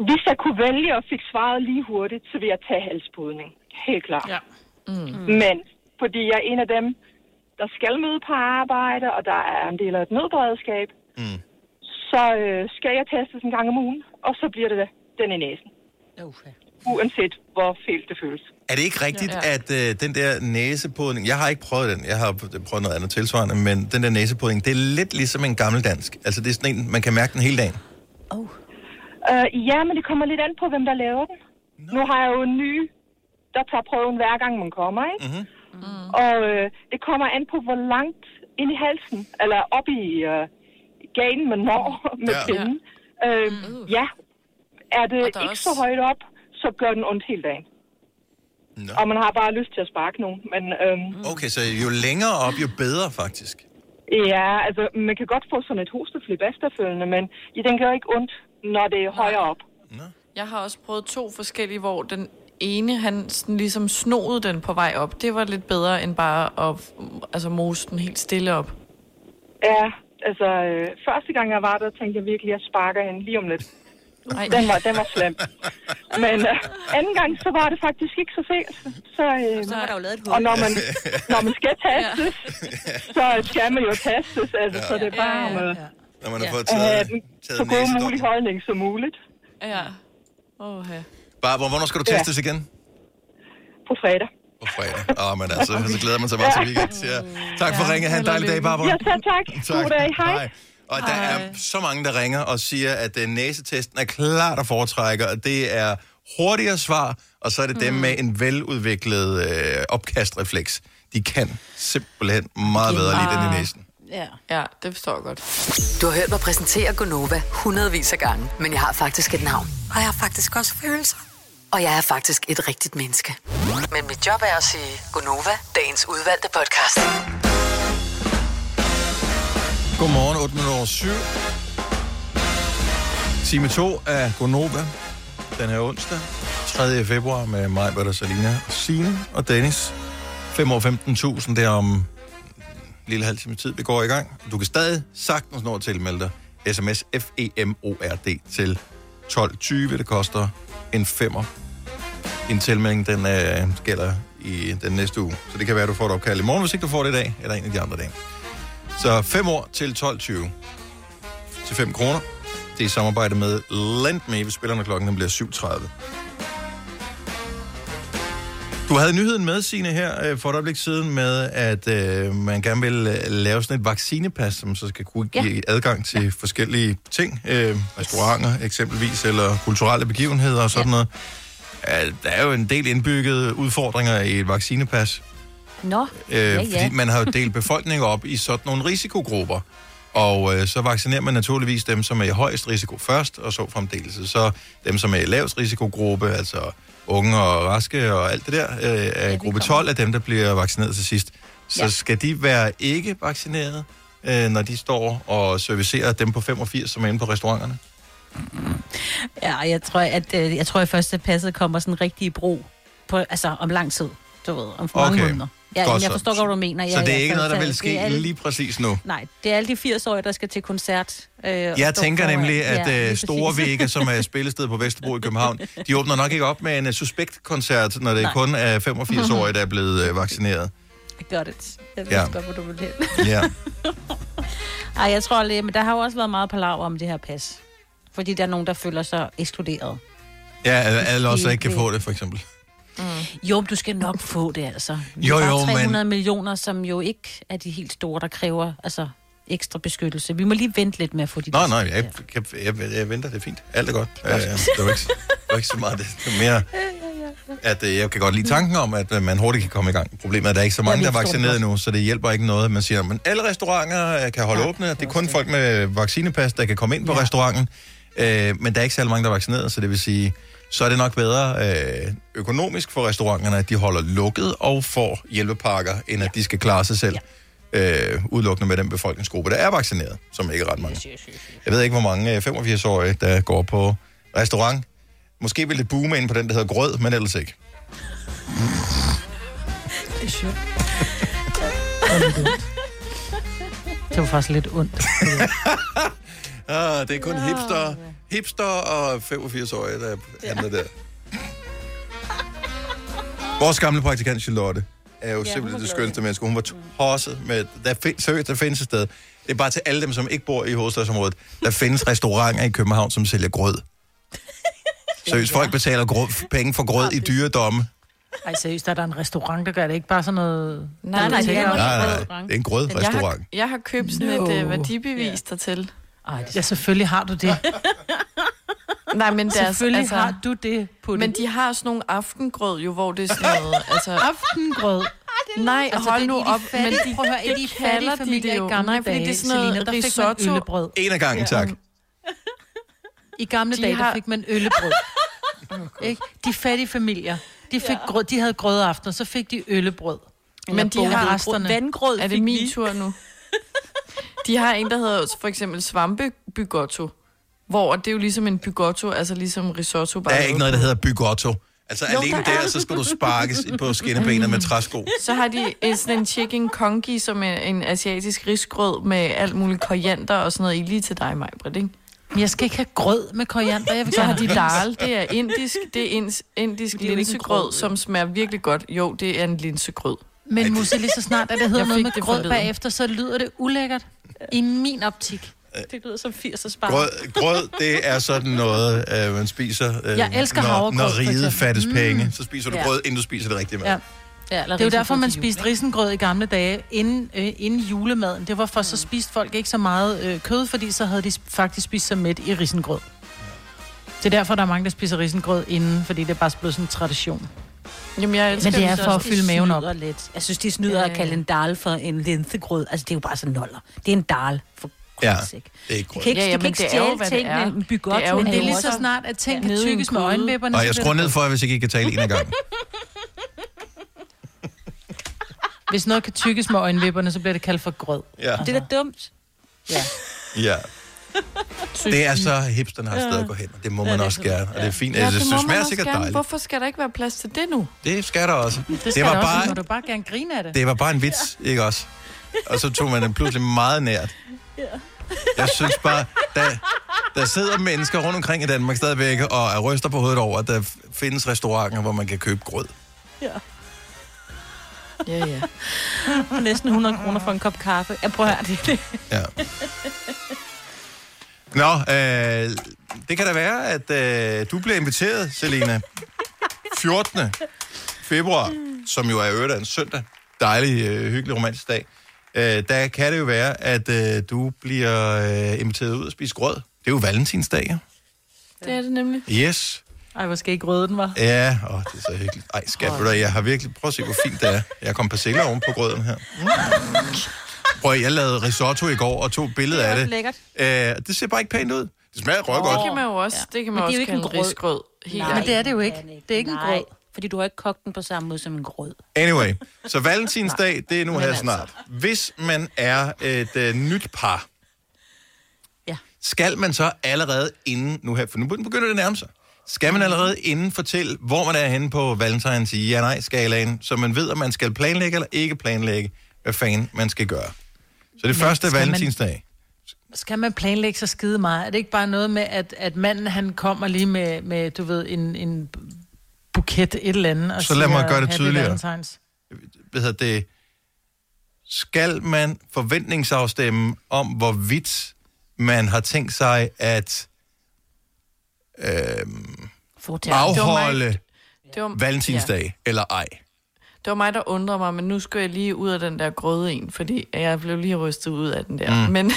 Hvis jeg kunne vælge og fik svaret lige hurtigt, så vil jeg tage halspodning. Helt klart. Ja. Mm. Men fordi jeg er en af dem, der skal møde på arbejde, og der er en del af et nødberedskab, Mm. Så øh, skal jeg testes en gang om ugen, og så bliver det den i næsen. uanset hvor fælt det føles. Er det ikke rigtigt, ja, ja. at øh, den der næsepodning... Jeg har ikke prøvet den, jeg har prøvet noget andet tilsvarende, men den der næsepodning, det er lidt ligesom en gammeldansk. Altså, det er sådan en, man kan mærke den hele dagen. Uh, ja, men det kommer lidt an på, hvem der laver den. No. Nu har jeg jo en ny, der tager prøven hver gang man kommer, ikke? Mm-hmm. Mm. Og øh, det kommer an på, hvor langt ind i halsen, eller op i øh, ganen man når med Ja. ja. pinden. Øh, ja, er det ikke også- så højt op, så gør den ondt hele dagen. No. Og man har bare lyst til at sparke nogen. Men øhm, Okay, så jo længere op, jo bedre faktisk. ja, altså man kan godt få sådan et hosteflip efterfølgende, men ja, den gør ikke ondt, når det er højere op. Jeg har også prøvet to forskellige, hvor den ene, han sådan ligesom snoede den på vej op. Det var lidt bedre end bare at altså, mose den helt stille op. Ja, altså øh, første gang jeg var der, tænkte jeg virkelig, at jeg sparker hende lige om lidt. Ej. Den var, den var slem. Men øh, anden gang, så var det faktisk ikke så fælt. Så, øh, Så var der jo lavet et hul. Og når man, når man skal tastes, så skal man jo tastes. Altså, så det er bare om at Når man har fået at have taget, den taget så god mulig holdning som muligt. Ja. Åh, ja. Bare, hvor- hvornår skal du Ja. testes igen? På fredag. På fredag. Åh, oh, men altså, så glæder man sig bare til weekend. Ja. Tak for ringe. Ha' en dejlig dag, Barbara. Ja, tak, tak. God dag. Hej. Og der er så mange, der ringer og siger, at uh, næsetesten er klart at foretrække, og det er hurtigere svar, og så er det dem med en veludviklet øh, opkastrefleks. De kan simpelthen meget bedre lide den i næsen. Ja. ja, det forstår jeg godt. Du har hørt mig præsentere Gonova hundredvis af gange, men jeg har faktisk et navn. Og jeg har faktisk også følelser. Og jeg er faktisk et rigtigt menneske. Men mit job er at sige Gonova, dagens udvalgte podcast. Godmorgen, 8 minutter over 7. Time 2 af Gonova. Den her onsdag, 3. februar, med mig, Bertha Salina, Signe og Dennis. 5 år 15.000, det er om lille halv time tid, vi går i gang. Du kan stadig sagtens nå at tilmelde dig. SMS FEMORD til 12.20. Det koster en femmer. En tilmelding, den øh, gælder i den næste uge. Så det kan være, at du får et opkald i morgen, hvis ikke du får det i dag, eller en af de andre dage. Så 5 år til 12.20 til 5 kroner. Det er i samarbejde med Lendme. Vi spiller, når klokken den bliver 7.30. Du havde nyheden med, Signe, her øh, for et øjeblik siden med, at øh, man gerne vil øh, lave sådan et vaccinepas, som så skal kunne give ja. adgang til ja. forskellige ting. Øh, restauranter eksempelvis, eller kulturelle begivenheder og sådan ja. noget. Ja, der er jo en del indbyggede udfordringer i et vaccinepas. Nå, Øh, ja, Fordi ja. man har jo delt befolkningen op i sådan nogle risikogrupper. Og øh, så vaccinerer man naturligvis dem, som er i højst risiko først, og så fremdeles. Så dem, som er i lavest risikogruppe, altså unge og raske og alt det der, øh, er ja, gruppe 12 af dem, der bliver vaccineret til sidst. Så ja. Skal de være ikke vaccineret, øh, når de står og servicerer dem på 85, som er inde på restauranterne? Ja, jeg tror, at øh, jeg tror, at første passet kommer sådan rigtig i brug på, altså om lang tid, du ved, om mange Okay. måneder. Ja, Godt men jeg forstår godt, hvad du mener. Ja, så det er ja, ikke noget, der så vil ske alle- lige præcis nu? Nej, det er alle de 80-årige, der skal til koncert. Øh, Jeg tænker foran. nemlig, at Ja, lige Store. Vega, som er spillested på Vesterbro i København, de åbner nok ikke op med en uh, suspektkoncert, når det Nej. kun er 85-årige, der er blevet uh, vaccineret. I got it. Jeg ved Ja. godt, hvor du vil hen. Ja. Ej, jeg tror lige, men der har jo også været meget palaver om det her pas. Fordi der er nogen, der føler sig ekskluderet. Ja, alle også ikke kan få det, for eksempel. Jo, men du skal nok få det, altså. Det Jo, er jo, men- 300 millioner, som jo ikke er de helt store, der kræver altså, ekstra beskyttelse. Vi må lige vente lidt med at få de der- nej, jeg, jeg, jeg, jeg venter, det er fint. Alt er godt. Uh, det, var ikke, det var ikke så meget det. Det var mere, at uh, jeg kan godt lide tanken om, at uh, man hurtigt kan komme i gang. Problemet er, at der er ikke så mange, Ja, der er det vaccineret godt. nu, så det hjælper ikke noget, at man siger, men alle restauranter uh, kan holde Ja, åbne. det Det er er kun også folk med vaccinepas, der kan komme ind på Ja. restauranten. Uh, men der er ikke særlig mange, der er vaccineret, så det vil sige, så er det nok bedre øh, økonomisk for restauranterne, at de holder lukket og får hjælpepakker, end at de skal klare sig selv. Øh, udelukkende med den befolkningsgruppe, der er vaccineret, som ikke er ret mange. Jeg ved ikke, hvor mange øh, 85-årige, der går på restaurant. Måske vil det boome ind på den, der hedder grød, men ellers ikke. Det er sjovt. Det var faktisk lidt ondt. Ah, det er kun hipster, hipster og 85-årige, der handler der. Vores gamle praktikant Charlotte er jo ja, simpelthen det skønneste menneske. Hun var tosset med... Der, find, seriøst, der findes et sted. Det er bare til alle dem, som ikke bor i hovedstadsområdet. Der findes restauranter i København, som sælger grød. Seriøst, folk betaler grå, penge for grød i dyre domme. Ej, seriøst, er der en restaurant, der gør det ikke bare sådan noget... Nej, nej, det er Nej, nej, nej. Det er en grødrestaurant. Jeg har, jeg har købt sådan No. et uh, værdibevis dertil. Ej, ja, selvfølgelig har du det. Nej, men deres, Selvfølgelig altså, har du det på Men de har sådan nogle aftengrød jo, hvor det er sådan noget... Altså, Aftengrød. nej, Altså, hold det er nu op. fattige- men de, prøv at høre, de kalder de familier det i jo. gamle Nej, fordi det er dage, sådan noget Selina, der fik man risotto. øllebrød. En af gangen, tak. I gamle De dage, der har- fik man øllebrød. ikke? De fattige familier, de, fik grød, de havde grødaften, og så fik de øllebrød. Men de har resterne. Vandgrød Er det fik min tur nu? De har en, der hedder for eksempel svampebygotto, hvor det er jo ligesom en bygotto, altså ligesom risotto. Der er ikke noget, der hedder bygotto. Altså Jo, alene der der, er. så skal du sparkes på skinnebenet med træsko. Så har de en- sådan en chicken kongi, som er en asiatisk risgrød med alt muligt koriander og sådan noget i lige til dig, Majbrit, ikke? Men jeg skal ikke have grød med koriander. Jeg vil Så gerne har de have ris. dal, det er indisk, det er ins- indisk Det er linsegrød, grød, som smager virkelig godt. Jo, det er en linsegrød. Men Musse, lige så snart, at det hedder noget med det grød bagefter, så lyder det ulækkert. I min optik. Det lyder som 80'er spar. Grød, grød, det er sådan noget, øh, man spiser, øh, Jeg elsker når, havregrød, når for riget eksempel. fattes Mm. penge. Så spiser du Ja. grød, inden du spiser det rigtige mad. Ja. Ja, eller Det er jo derfor, man spiste risengrød i gamle dage, inden, øh, inden julemaden. Det var for, så spiste folk ikke så meget øh, kød, fordi så havde de sp- faktisk spist sig mæt i risengrød. Det er derfor, der er mange, der spiser risengrød inden, fordi det er bare blevet sådan en tradition. Jamen, jeg elsker Men det er for at fylde maven op. Lidt. Jeg synes, de snyder Ja, at kalde ja. en dal for en linsegrød. Altså, det er jo bare sådan noller. Det er en dal for Ja, det er ikke Du grød. kan ikke, Ja, ja, ja, du kan men ikke det er jo, stjæle tingene. er. En bygotto Det er Men det er lige så snart, at ting Ja. kan tykkes med øjenvipperne. Og jeg skruer ned for, hvis ikke I kan tale en af gangen. Hvis noget kan tykkes med øjenvipperne, så bliver det kaldt for grød. Ja. Det er da dumt. Ja. ja. Det er så hipsterne har et sted at gå hen, og det må man også gerne. Og det er fint. Ja, Altså, det det, det smager sikkert gerne. dejligt. Hvorfor skal der ikke være plads til det nu? Det skal der også. Det, skal Det var der også, bare- må du bare gerne grine af det. Det var bare en vits, ikke også? Og så tog man den pludselig meget nært. Jeg synes bare, der, der sidder mennesker rundt omkring i Danmark stadigvæk og er ryster på hovedet over, at der findes restauranter, hvor man kan købe grød. Ja, ja. Og næsten 100 kroner for en kop kaffe. Jeg prøver at høre det. Ja. Nå, øh, det kan da være, at øh, du bliver inviteret, Selena. 14. februar, som jo er øvrigt en søndag. Dejlig, øh, hyggelig, romantisk dag. Øh, der kan det jo være, at øh, du bliver øh, inviteret ud og spise grød. Det er jo valentinsdag, ja? Det er det nemlig. Yes. Ej, hvor skal ikke grøde den, var. Ja, åh, det er så hyggeligt. Ej, skat, ved du, jeg har virkelig... Prøv at se, hvor fint det er. Jeg kom persille oven på grøden her. Prøv at, jeg lavede risotto i går og tog et billede af det. lækkert. Øh, det ser bare ikke pænt ud. Det smager røg Det kan man jo også, det kan man Men det er også jo ikke kalde en en grød. risgrød. Nej. Men det er det jo ikke. Det er ikke en Nej, grød. fordi du har ikke kogt den på samme måde som en grød. Anyway, så valentinsdag, det er nu her altså. snart. Hvis man er et øh, nyt par, Ja. skal man så allerede inden, nu her, for nu begynder det at nærme sig, skal man allerede inden fortælle, hvor man er henne på valentines i ja-nej-skalaen, så man ved, om man skal planlægge eller ikke planlægge, hvad fanden man skal gøre. Så det første er skal man- valentinsdag. Skal man planlægge så skide meget? Er det ikke bare noget med, at, at manden han kommer lige med, med du ved, en, en buket et eller andet? Og Så lad mig siger, gøre det "Happy tydeligere." Valentines"? hvad hedder det, skal man forventningsafstemme om, hvorvidt man har tænkt sig at øh, afholde Det var, valentinsdag, ja. eller ej. Det var mig, der undrede mig, men nu skal jeg lige ud af den der grøde en, fordi jeg blev lige rystet ud af den der. Mm. Men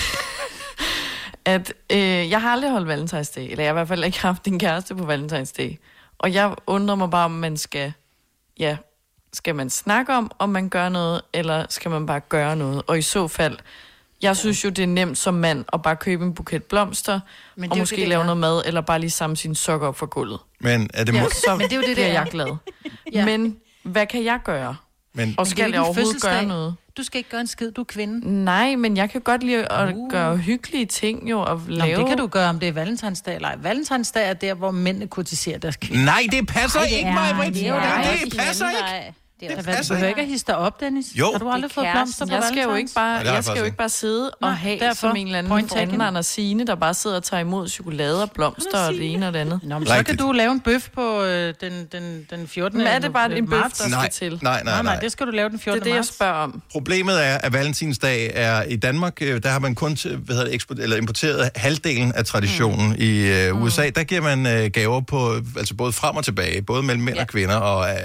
at øh, jeg har aldrig holdt valentinsdag, eller jeg har i hvert fald ikke haft en kæreste på valentinsdag. Og jeg undrer mig bare, om man skal, ja, skal man snakke om, om man gør noget, eller skal man bare gøre noget? Og i så fald, jeg synes jo, det er nemt som mand at bare købe en buket blomster, Men det og måske det, lave noget mad, eller bare lige samle sine sokker op for gulvet. Men er det Ja. Så Men det er jo det, det bliver er. jeg glad. Ja. Men hvad kan jeg gøre? Men, Og det skal jeg ikke overhovedet fødselsdag. gøre noget? Du skal ikke gøre en skid, du er kvinde. Nej, men jeg kan godt lide at Uh. gøre hyggelige ting jo, og lave... men det kan du gøre, om det er valentinsdag eller ej. Valentinsdag er der, hvor mændene kurtiserer deres kvinder. nej, det passer Ej, det ikke er- mig, Britt. det er Det, jo det, dig. det passer ikke. Er du ikke at hisse dig op, Dennis. Jo. Har du aldrig er fået blomster på Jeg skal jo ikke bare, Nej, har jeg skal jo ikke bare sidde og Nej, have derfor. som en eller anden Point anden Anders Signe, der bare sidder og tager imod chokolade og blomster og det ene og det andet. Nå, men så kan du lave en bøf på øh, den, den, den 14. Men er det bare en bøf, der Nej, skal til? nej, nej, Nej, nej, nej. det skal du lave den 14. Det er det, jeg spørger om. Problemet er, at Valentinsdag er i Danmark, øh, der har man kun til- hvad hedder det, eksport, eller importeret halvdelen af traditionen. Mm. I øh, USA, der giver man øh, gaver på, altså både frem og tilbage, både mellem mænd ja. og kvinder, og, øh,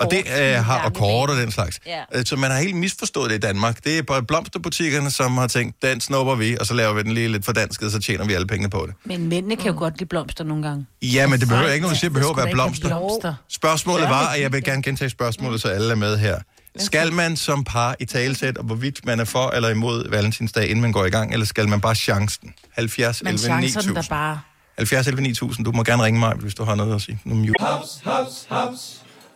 og det øh, har, og kort og den slags. Ja. Øh, Så man har helt misforstået det i Danmark. Det er bare blomsterbutikkerne, som har tænkt, den snupper vi, og så laver vi den lige lidt fordansket, så tjener vi alle pengene på det. Men mændene kan jo godt lide blomster nogle gange. Ja, men det behøver ikke nogen, det behøver at være blomster. blomster. Spørgsmålet var, og jeg vil gerne gentage spørgsmålet, så alle er med her. Skal man som par i talesæt, og hvorvidt man er for eller imod Valentinsdag, inden man går i gang, eller skal man bare chancen? 70 Men 11 chancer den 9000. der bare... 70 11 9000. Du må gerne ringe mig, hvis du har noget at sige. Nu er mute. Haps, haps, haps.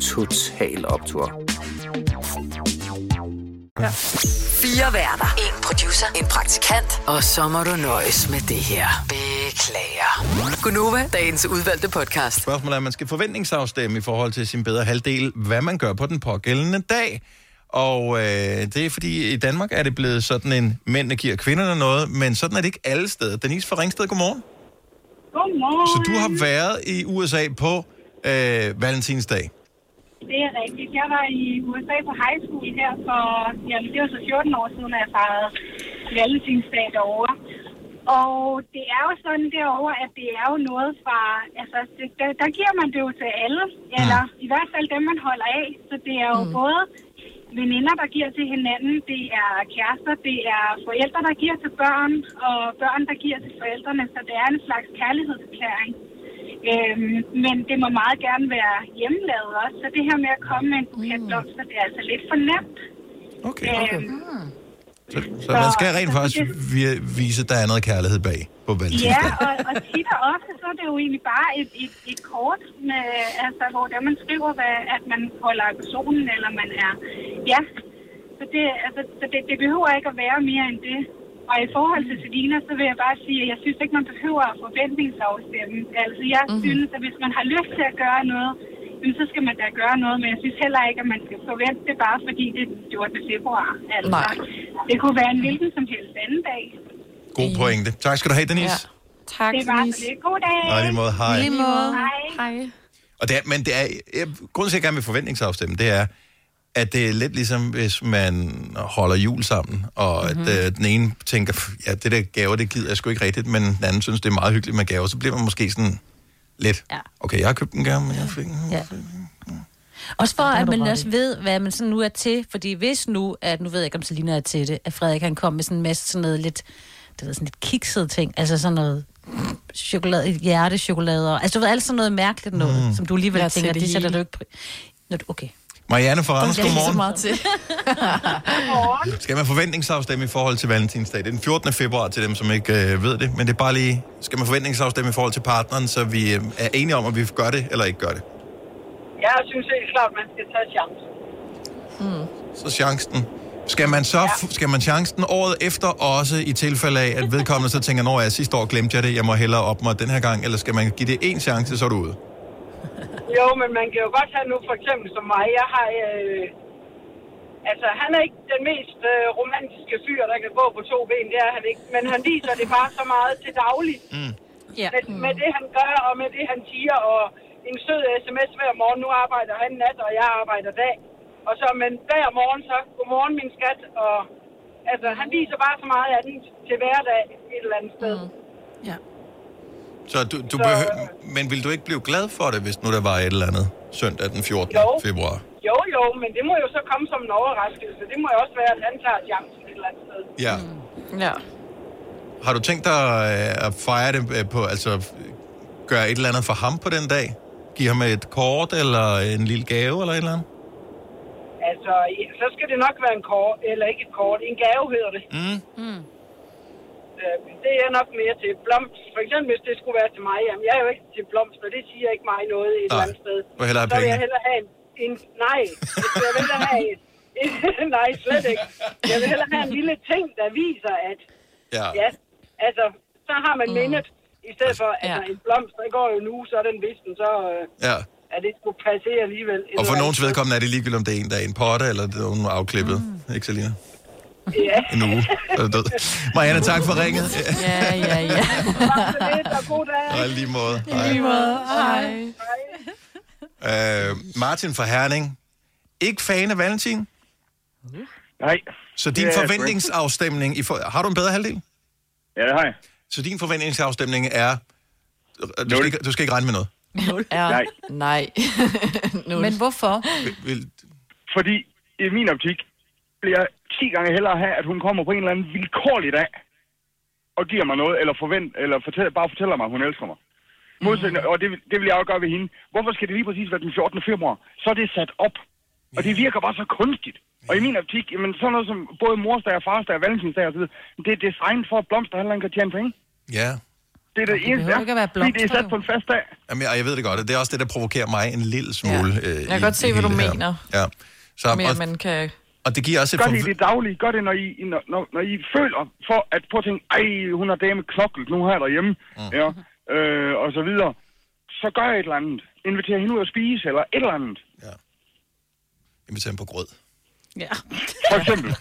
Total Optor. Fire værter. En producer. En praktikant. Og så må du nøjes med det her. Beklager. Gunova, dagens udvalgte podcast. Spørgsmålet er, at man skal forventningsafstemme i forhold til sin bedre halvdel, hvad man gør på den pågældende dag. Og øh, det er fordi, i Danmark er det blevet sådan en, mændene giver kvinderne noget, men sådan er det ikke alle steder. Denise fra Ringsted, godmorgen. Godmorgen. Så du har været i USA på øh, Valentinsdag. Det er rigtigt. Jeg var i USA på high school her for, jamen det var så 14 år siden, at jeg fejrede valentinsdag derovre. Og det er jo sådan derovre, at det er jo noget fra, altså det, der, der giver man det jo til alle, eller i hvert fald dem, man holder af. Så det er jo mm. både veninder, der giver til hinanden, det er kærester, det er forældre, der giver til børn, og børn, der giver til forældrene. Så det er en slags kærlighedserklæring. Øhm, men det må meget gerne være hjemmelavet også. Så det her med at komme med en buket blomster, det er altså lidt for nemt. Okay. Øhm, Så, så man skal rent faktisk vi- vise, at der er noget kærlighed bag på Ja, Valentinsdag. og, og tit og ofte, så er det jo egentlig bare et, et, et kort, med, altså, hvor der man skriver, hvad, at man holder personen, eller man er... Ja, så, det, altså, så det, det behøver ikke at være mere end det. Og i forhold til Selina, så vil jeg bare sige, at jeg synes ikke, man behøver at forventningsafstemme. Altså, jeg mm-hmm. synes, at hvis man har lyst til at gøre noget, så skal man da gøre noget. Men jeg synes heller ikke, at man skal forvente det bare, fordi det er 14. februar. Altså, Nej. det kunne være en hvilken som helst anden dag. God pointe. Tak skal du have, Denise. Ja. Tak, Det var så lidt. God dag. I lige måde, hej. Lige måde. Hej. Hej. Og det er, men det er, jeg, grunden til, at jeg gerne vil forventningsafstemme, det er, at det er lidt ligesom, hvis man holder jul sammen, og mm-hmm. Mhm. at øh, den ene tænker, "Pff, ja, det der gaver, det gider jeg sgu ikke rigtigt, men den anden synes, det er meget hyggeligt med gaver, så bliver man måske sådan lidt, Ja. okay, jeg har købt en gave, men jeg fik en. Ja. Også for, at man også ved, hvad man sådan nu er til. Fordi hvis nu, at nu ved jeg ikke, om Selina er til det, at Frederik han kom med sådan en masse sådan noget lidt, det ved, sådan lidt kiksede ting. Altså sådan noget chokolade, hjertechokolade. og- Altså du ved, alt sådan noget mærkeligt noget, mm. som du alligevel Jeg er tænker, det det sætter du ikke... Når du, okay. Marianne fra Randers, er så godmorgen. meget til. Skal man forventningsafstemme i forhold til Valentinsdag? Det er den 14. februar til dem, som ikke øh, ved det, men det er bare lige, skal man forventningsafstemme i forhold til partneren, så vi øh, er enige om, at vi gør det eller ikke gør det? Jeg synes helt klart, man skal tage chancen. Så chancen. Skal man så ja. skal man chancen året efter også i tilfælde af, at vedkommende så tænker, når jeg sidste år glemte jeg det, jeg må hellere op mig den her gang, eller skal man give det en chance, så er du ude? Jo, men man kan jo godt have nu for eksempel som mig. Jeg har... Øh, altså, han er ikke den mest øh, romantiske fyr, der kan gå på to ben. Det er han ikke. Men han viser det bare så meget til daglig. Mm. Ja. Med, med det, han gør, og med det, han siger, og en sød sms hver morgen. Nu arbejder han nat, og jeg arbejder dag. Og så, men hver morgen så, godmorgen min skat, og altså, han viser bare så meget andet til hverdag et eller andet sted. Mm. Ja. Så du, du Så- behøver, men vil du ikke blive glad for det, hvis nu der var et eller andet søndag den 14. Jo. februar? Jo, jo, men det må jo så komme som en overraskelse. Det må jo også være, at han tager chancen et eller andet sted. Ja. Ja. Har du tænkt dig øh, at fejre det øh, på, altså gøre et eller andet for ham på den dag? Give ham et kort, eller en lille gave, eller et eller andet? Altså, så skal det nok være en kort, eller ikke et kort, en gave hedder det. Mm. Mm. Det er nok mere til. Blomst, for eksempel hvis det skulle være til mig, jamen jeg er jo ikke til blomster, det siger ikke mig noget et eller andet sted. Du vil hellere have så vil jeg hellere have en, en nej, jeg vil hellere have en, en, nej, slet ikke. Jeg vil hellere have en lille ting, der viser, at Ja. ja altså, så har man mindet, i stedet for, altså en blomst, der går jo nu, så er den visken, så øh, Ja. er det skulle passe alligevel. Og for nogens vedkommende er det ligegyldigt, om det er en, der er i en potte, eller det er nogen afklippet. Mm. Ikke, Selina? Ja. En uge. Er død. Marianne, tak for ringet. Ja, ja, ja. Tak for det, og god dag. Og i lige måde. Hej. Hej. Øh, Martin fra Herning. Ikke fan af Valentin? Nej. Så din forventningsafstemning... I for, har du en bedre halvdel? Ja, det har jeg. Så din forventningsafstemning er... Du skal, ikke, du skal ikke regne med noget. Nul. Er, Nej. Nej. Nul. Men hvorfor? Vil, Fordi i min optik vil jeg 10 gange hellere have, at hun kommer på en eller anden vilkårlig dag og giver mig noget, eller, forvent, eller fortæller, bare fortæller mig, at hun elsker mig. Modsætning, og det, vil- det vil jeg jo gøre ved hende. Hvorfor skal det lige præcis være den 14. februar? Så er det sat op. Og det virker bare så kunstigt. Og i min optik, jamen sådan noget som både morsdag og farsdag og valentinsdag og så videre, det er designet for, at blomsterhandleren kan tjene penge. ja. Det er det, det eneste, behøver ikke at være fordi det er blomster, sat på en fast dag. Jamen, jeg, jeg ved det godt, og det er også det, der provokerer mig en lille smule. Ja. Øh, Jeg kan godt se, hvad du mener. Ja. Så, Mere, og, man kan... og det giver også et... Gør det i det daglige. Gør det, når I, når, når, når I føler for at på at tænke, ej, hun har dame knoklet nu her derhjemme, mm. ja, øh, og så videre. Så gør jeg et eller andet. Inviter hende ud at spise, eller et eller andet. Invitere ham på grød. Ja. For eksempel.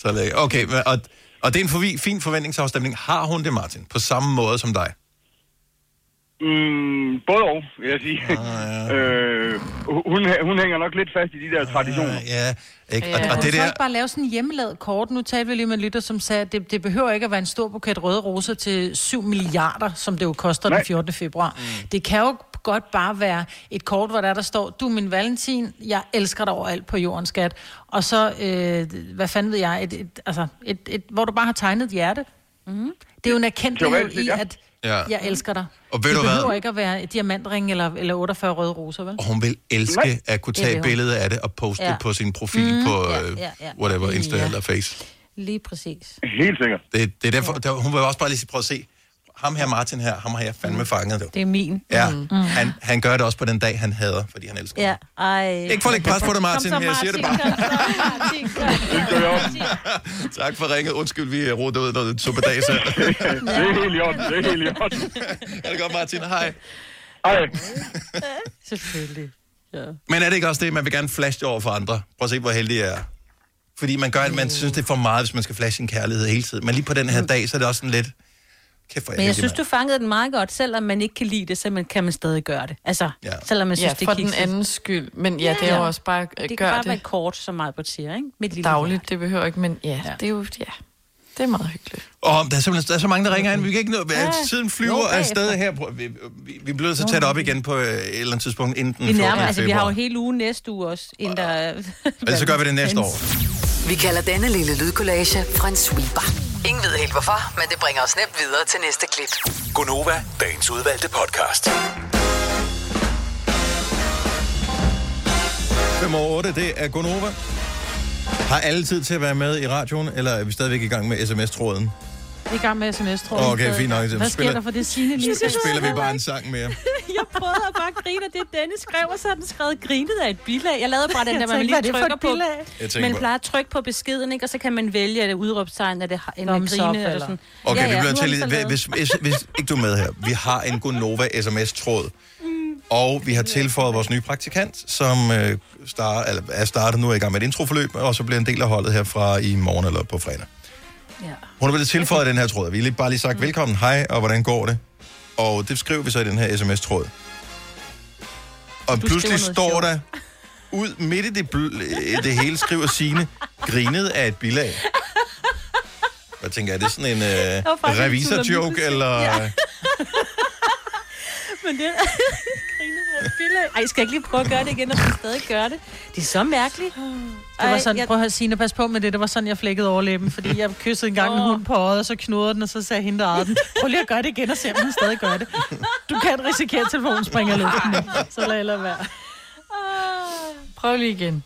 Så er det, okay, og, og det er en forvi, fin forventningsafstemning. Har hun det, Martin? På samme måde som dig? Mm, både og, vil jeg sige. Ah, ja. øh, hun, hun hænger nok lidt fast i de der traditioner. Ja, ikke? Og, Ja. og det der... ikke bare lave sådan en hjemmelavet kort. Nu talte vi lige med en lytter, som sagde, at det, det behøver ikke at være en stor buket røde roser til 7 milliarder, som det jo koster Nej. den 14. februar. Mm. Det kan jo godt bare være et kort, hvor der, der står, du er min Valentin, jeg elsker dig overalt på jordens skat. Og så, øh, hvad fanden ved jeg, et, et, altså, et, et, hvor du bare har tegnet et hjerte. Mm. Det er jo en Teoretisk, i, ja. at Ja. jeg elsker dig. Og ved det du hvad? behøver ikke at være et diamantring eller, eller 48 røde roser, vel? Og hun vil elske at kunne tage vil et hun. billede af det og poste Ja. det på sin profil Mm. på Ja, øh, ja, ja. whatever, Insta Ja. eller Face. Lige præcis. Helt sikkert. Det, det er derfor, der, hun vil også bare lige sige, prøv at se, ham her Martin her, ham har jeg fandme fanget. Det. Det er min. Ja, Mm. han, han gør det også på den dag, han hader, fordi han elsker Ja, ej. Ikke for at lægge pres på dig, Martin, men jeg siger det bare. Martin, kom så, Martin, Tak for ringet. Undskyld, vi rodede ud noget suppedags her. det er helt i orden, det er helt i orden. er det godt, Martin? Hej. Hej. Selvfølgelig. Ja. Men er det ikke også det, man vil gerne flashe over for andre? Prøv at se, hvor heldig jeg er. Fordi man gør, man synes, det er for meget, hvis man skal flashe sin kærlighed hele tiden. Men lige på den her dag, så er det også sådan lidt... Kæft, er Men jeg heldig, synes, du fangede den meget godt. Selvom man ikke kan lide det, så man, kan man stadig gøre det. Altså, ja. selvom man synes, Ja, det for den andens skyld. Men ja, det er jo også bare... Det kan bare det. være kort, som meget på siger, ikke? Mit lille Dagligt, det behøver ikke, men ja, ja, det er jo... Ja, det er meget hyggeligt. Og der er simpelthen der er så mange, der ringer ind. Vi kan ikke nå... Ja. Tiden flyver Jo, afsted her. Vi, vi, vi bliver at tage det op igen på øh, et eller andet tidspunkt inden den Vi, 14. nærmer, altså, vi har jo hele ugen næste uge også, inden der... Og så gør vi det næste år. Vi kalder denne lille lydkollage en sweeper. Ingen ved helt hvorfor, men det bringer os nemt videre til næste klip. Gunova, dagens udvalgte podcast. 5 over 8, det er Gonova. Har alle tid til at være med i radioen, eller er vi stadigvæk i gang med sms-tråden? Vi er i gang med sms, tror jeg. Okay, fint nok. Hvad sker spiller- der for det Signe lige Så spiller vi bare en sang mere. jeg prøvede at bare grine af det, Dennis skrev, og så har den skrevet grinet af et bilag. Jeg lavede bare den der, man er lige det trykker på. Man på- plejer at trykke på beskeden, ikke? og så kan man vælge et udråbstegn, er det en Thumbs up, grine eller sådan. Okay, vi bliver nu har til Hvis, hvis, hvis ikke du er med her, vi har en Gonova sms-tråd. Og vi har tilføjet vores nye praktikant, som øh, start, eller er startet nu er i gang med et introforløb, og så bliver en del af holdet her fra i morgen eller på fredag. Ja. Hun har blevet tilføjet den her tråd. Vi har lige bare lige sagt velkommen, hej, og hvordan går det? Og det skriver vi så i den her sms-tråd. Og Du pludselig står der, ud midt i det, bl- det hele, skriver Signe, grinet af et bilag. Jeg tænker, er det sådan en øh, revisor-joke, eller... Ja. Men det griner af et bilag. Ej, skal jeg ikke lige prøve at gøre det igen, og stadig gøre det? Det er så mærkeligt. Det var sådan, jeg- prøv at høre, Signe, pas på med det. Det var sådan, jeg flækkede overlæben, fordi jeg kyssede engang en Åh. hund på øjet, og så knurrede den, og så sagde hende, der den, prøv lige at gøre det igen, og se, om den stadig gør det. Du kan risikere, at telefonen springer luften. Så lad lade være. Prøv lige igen.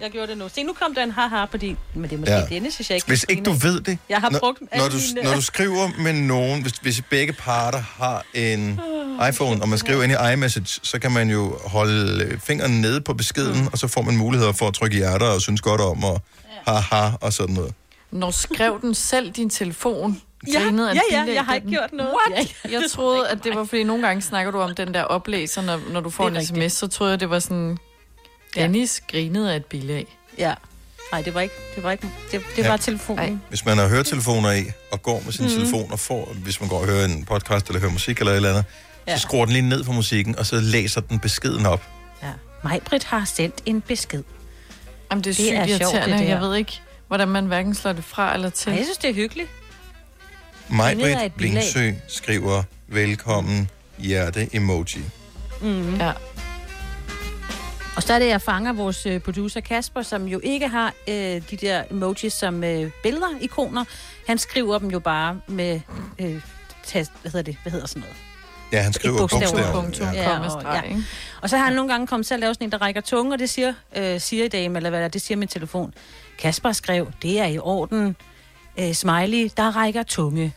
Jeg gjorde det nu. Se, nu kom der en haha på din. Men det er måske Ja. Dennis, synes jeg ikke. Hvis ikke du ved det, Jeg har når, brugt når, du, mine- når du skriver med nogen, hvis, hvis begge parter har en iPhone, og man skriver ind i iMessage, så kan man jo holde fingeren nede på beskeden, og så får man muligheder for at trykke hjerter og synes godt om, og haha og sådan noget. Når skrev den selv din telefon? Ja, ja, ja, bilag jeg har ikke den? gjort noget. What? Ja, ja. Jeg troede, at det var, fordi nogle gange snakker du om den der oplæser, når, når du får en sms, så troede jeg, det var sådan, Dennis grinede af et bilag. Ja. Nej, det var ikke. Det var ikke. Det, det Ja. var telefonen. Hvis man har høretelefoner i, og går med sin mm. telefon, og får, hvis man går og hører en podcast, eller hører musik, eller et eller andet, ja. Så skruer den lige ned for musikken, og så læser den beskeden op. Ja. Majbrit har sendt en besked. Jamen, det er Det sygt er sjovt, det der. jeg ved ikke, hvordan man hverken slår det fra eller til. Ej, jeg synes, det er hyggeligt. Majbrit. Vingsø skriver, velkommen, hjerte-emoji. Mm. Ja. Og så er det, jeg fanger vores øh, producer Kasper, som jo ikke har øh, de der emojis som øh, billeder, ikoner. Han skriver dem jo bare med... Øh, tast, hvad hedder det? Hvad hedder sådan noget? Ja, han skriver bogstaver. punktum, Ja. komma, og, ikke? og så har han nogle gange kommet til at lave sådan en, der rækker tunge, og det siger øh, siger dame, eller hvad det er, det siger min telefon. Kasper skrev, det er i orden. Øh, smiley, der rækker tunge.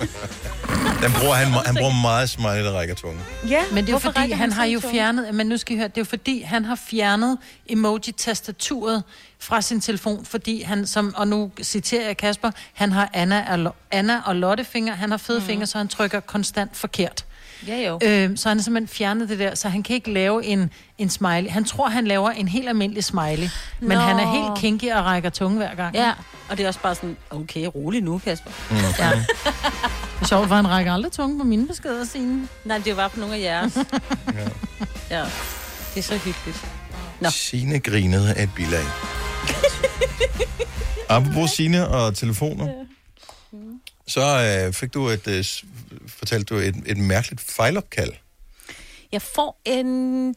Den bruger, han, han bruger meget smiley, der rækker tunge. Ja, Men det er jo fordi, rækker han har jo tunge? fjernet, men nu skal I høre, det er jo fordi, han har fjernet emoji-tastaturet fra sin telefon, fordi han, som, og nu citerer jeg Kasper, han har Anna Anna og Lotte fingre, han har fede mm. fingre, så han trykker konstant forkert. Ja, jo. Øhm, så han har simpelthen fjernet det der, så han kan ikke lave en, en smiley. Han tror, han laver en helt almindelig smiley, men Nå. han er helt kinky og rækker tunge hver gang. Ja, og det er også bare sådan, okay, rolig nu, Kasper. Mm. Ja. Det er sjovt, for han rækker aldrig tunge på mine beskeder sine. Nej, det var på nogle af jeres. ja. Det er så hyggeligt. Nå. Signe grinede af et bilag. Apropos Signe og telefoner, så øh, fik du et, øh, fortalte du et, et mærkeligt fejlopkald. Jeg får en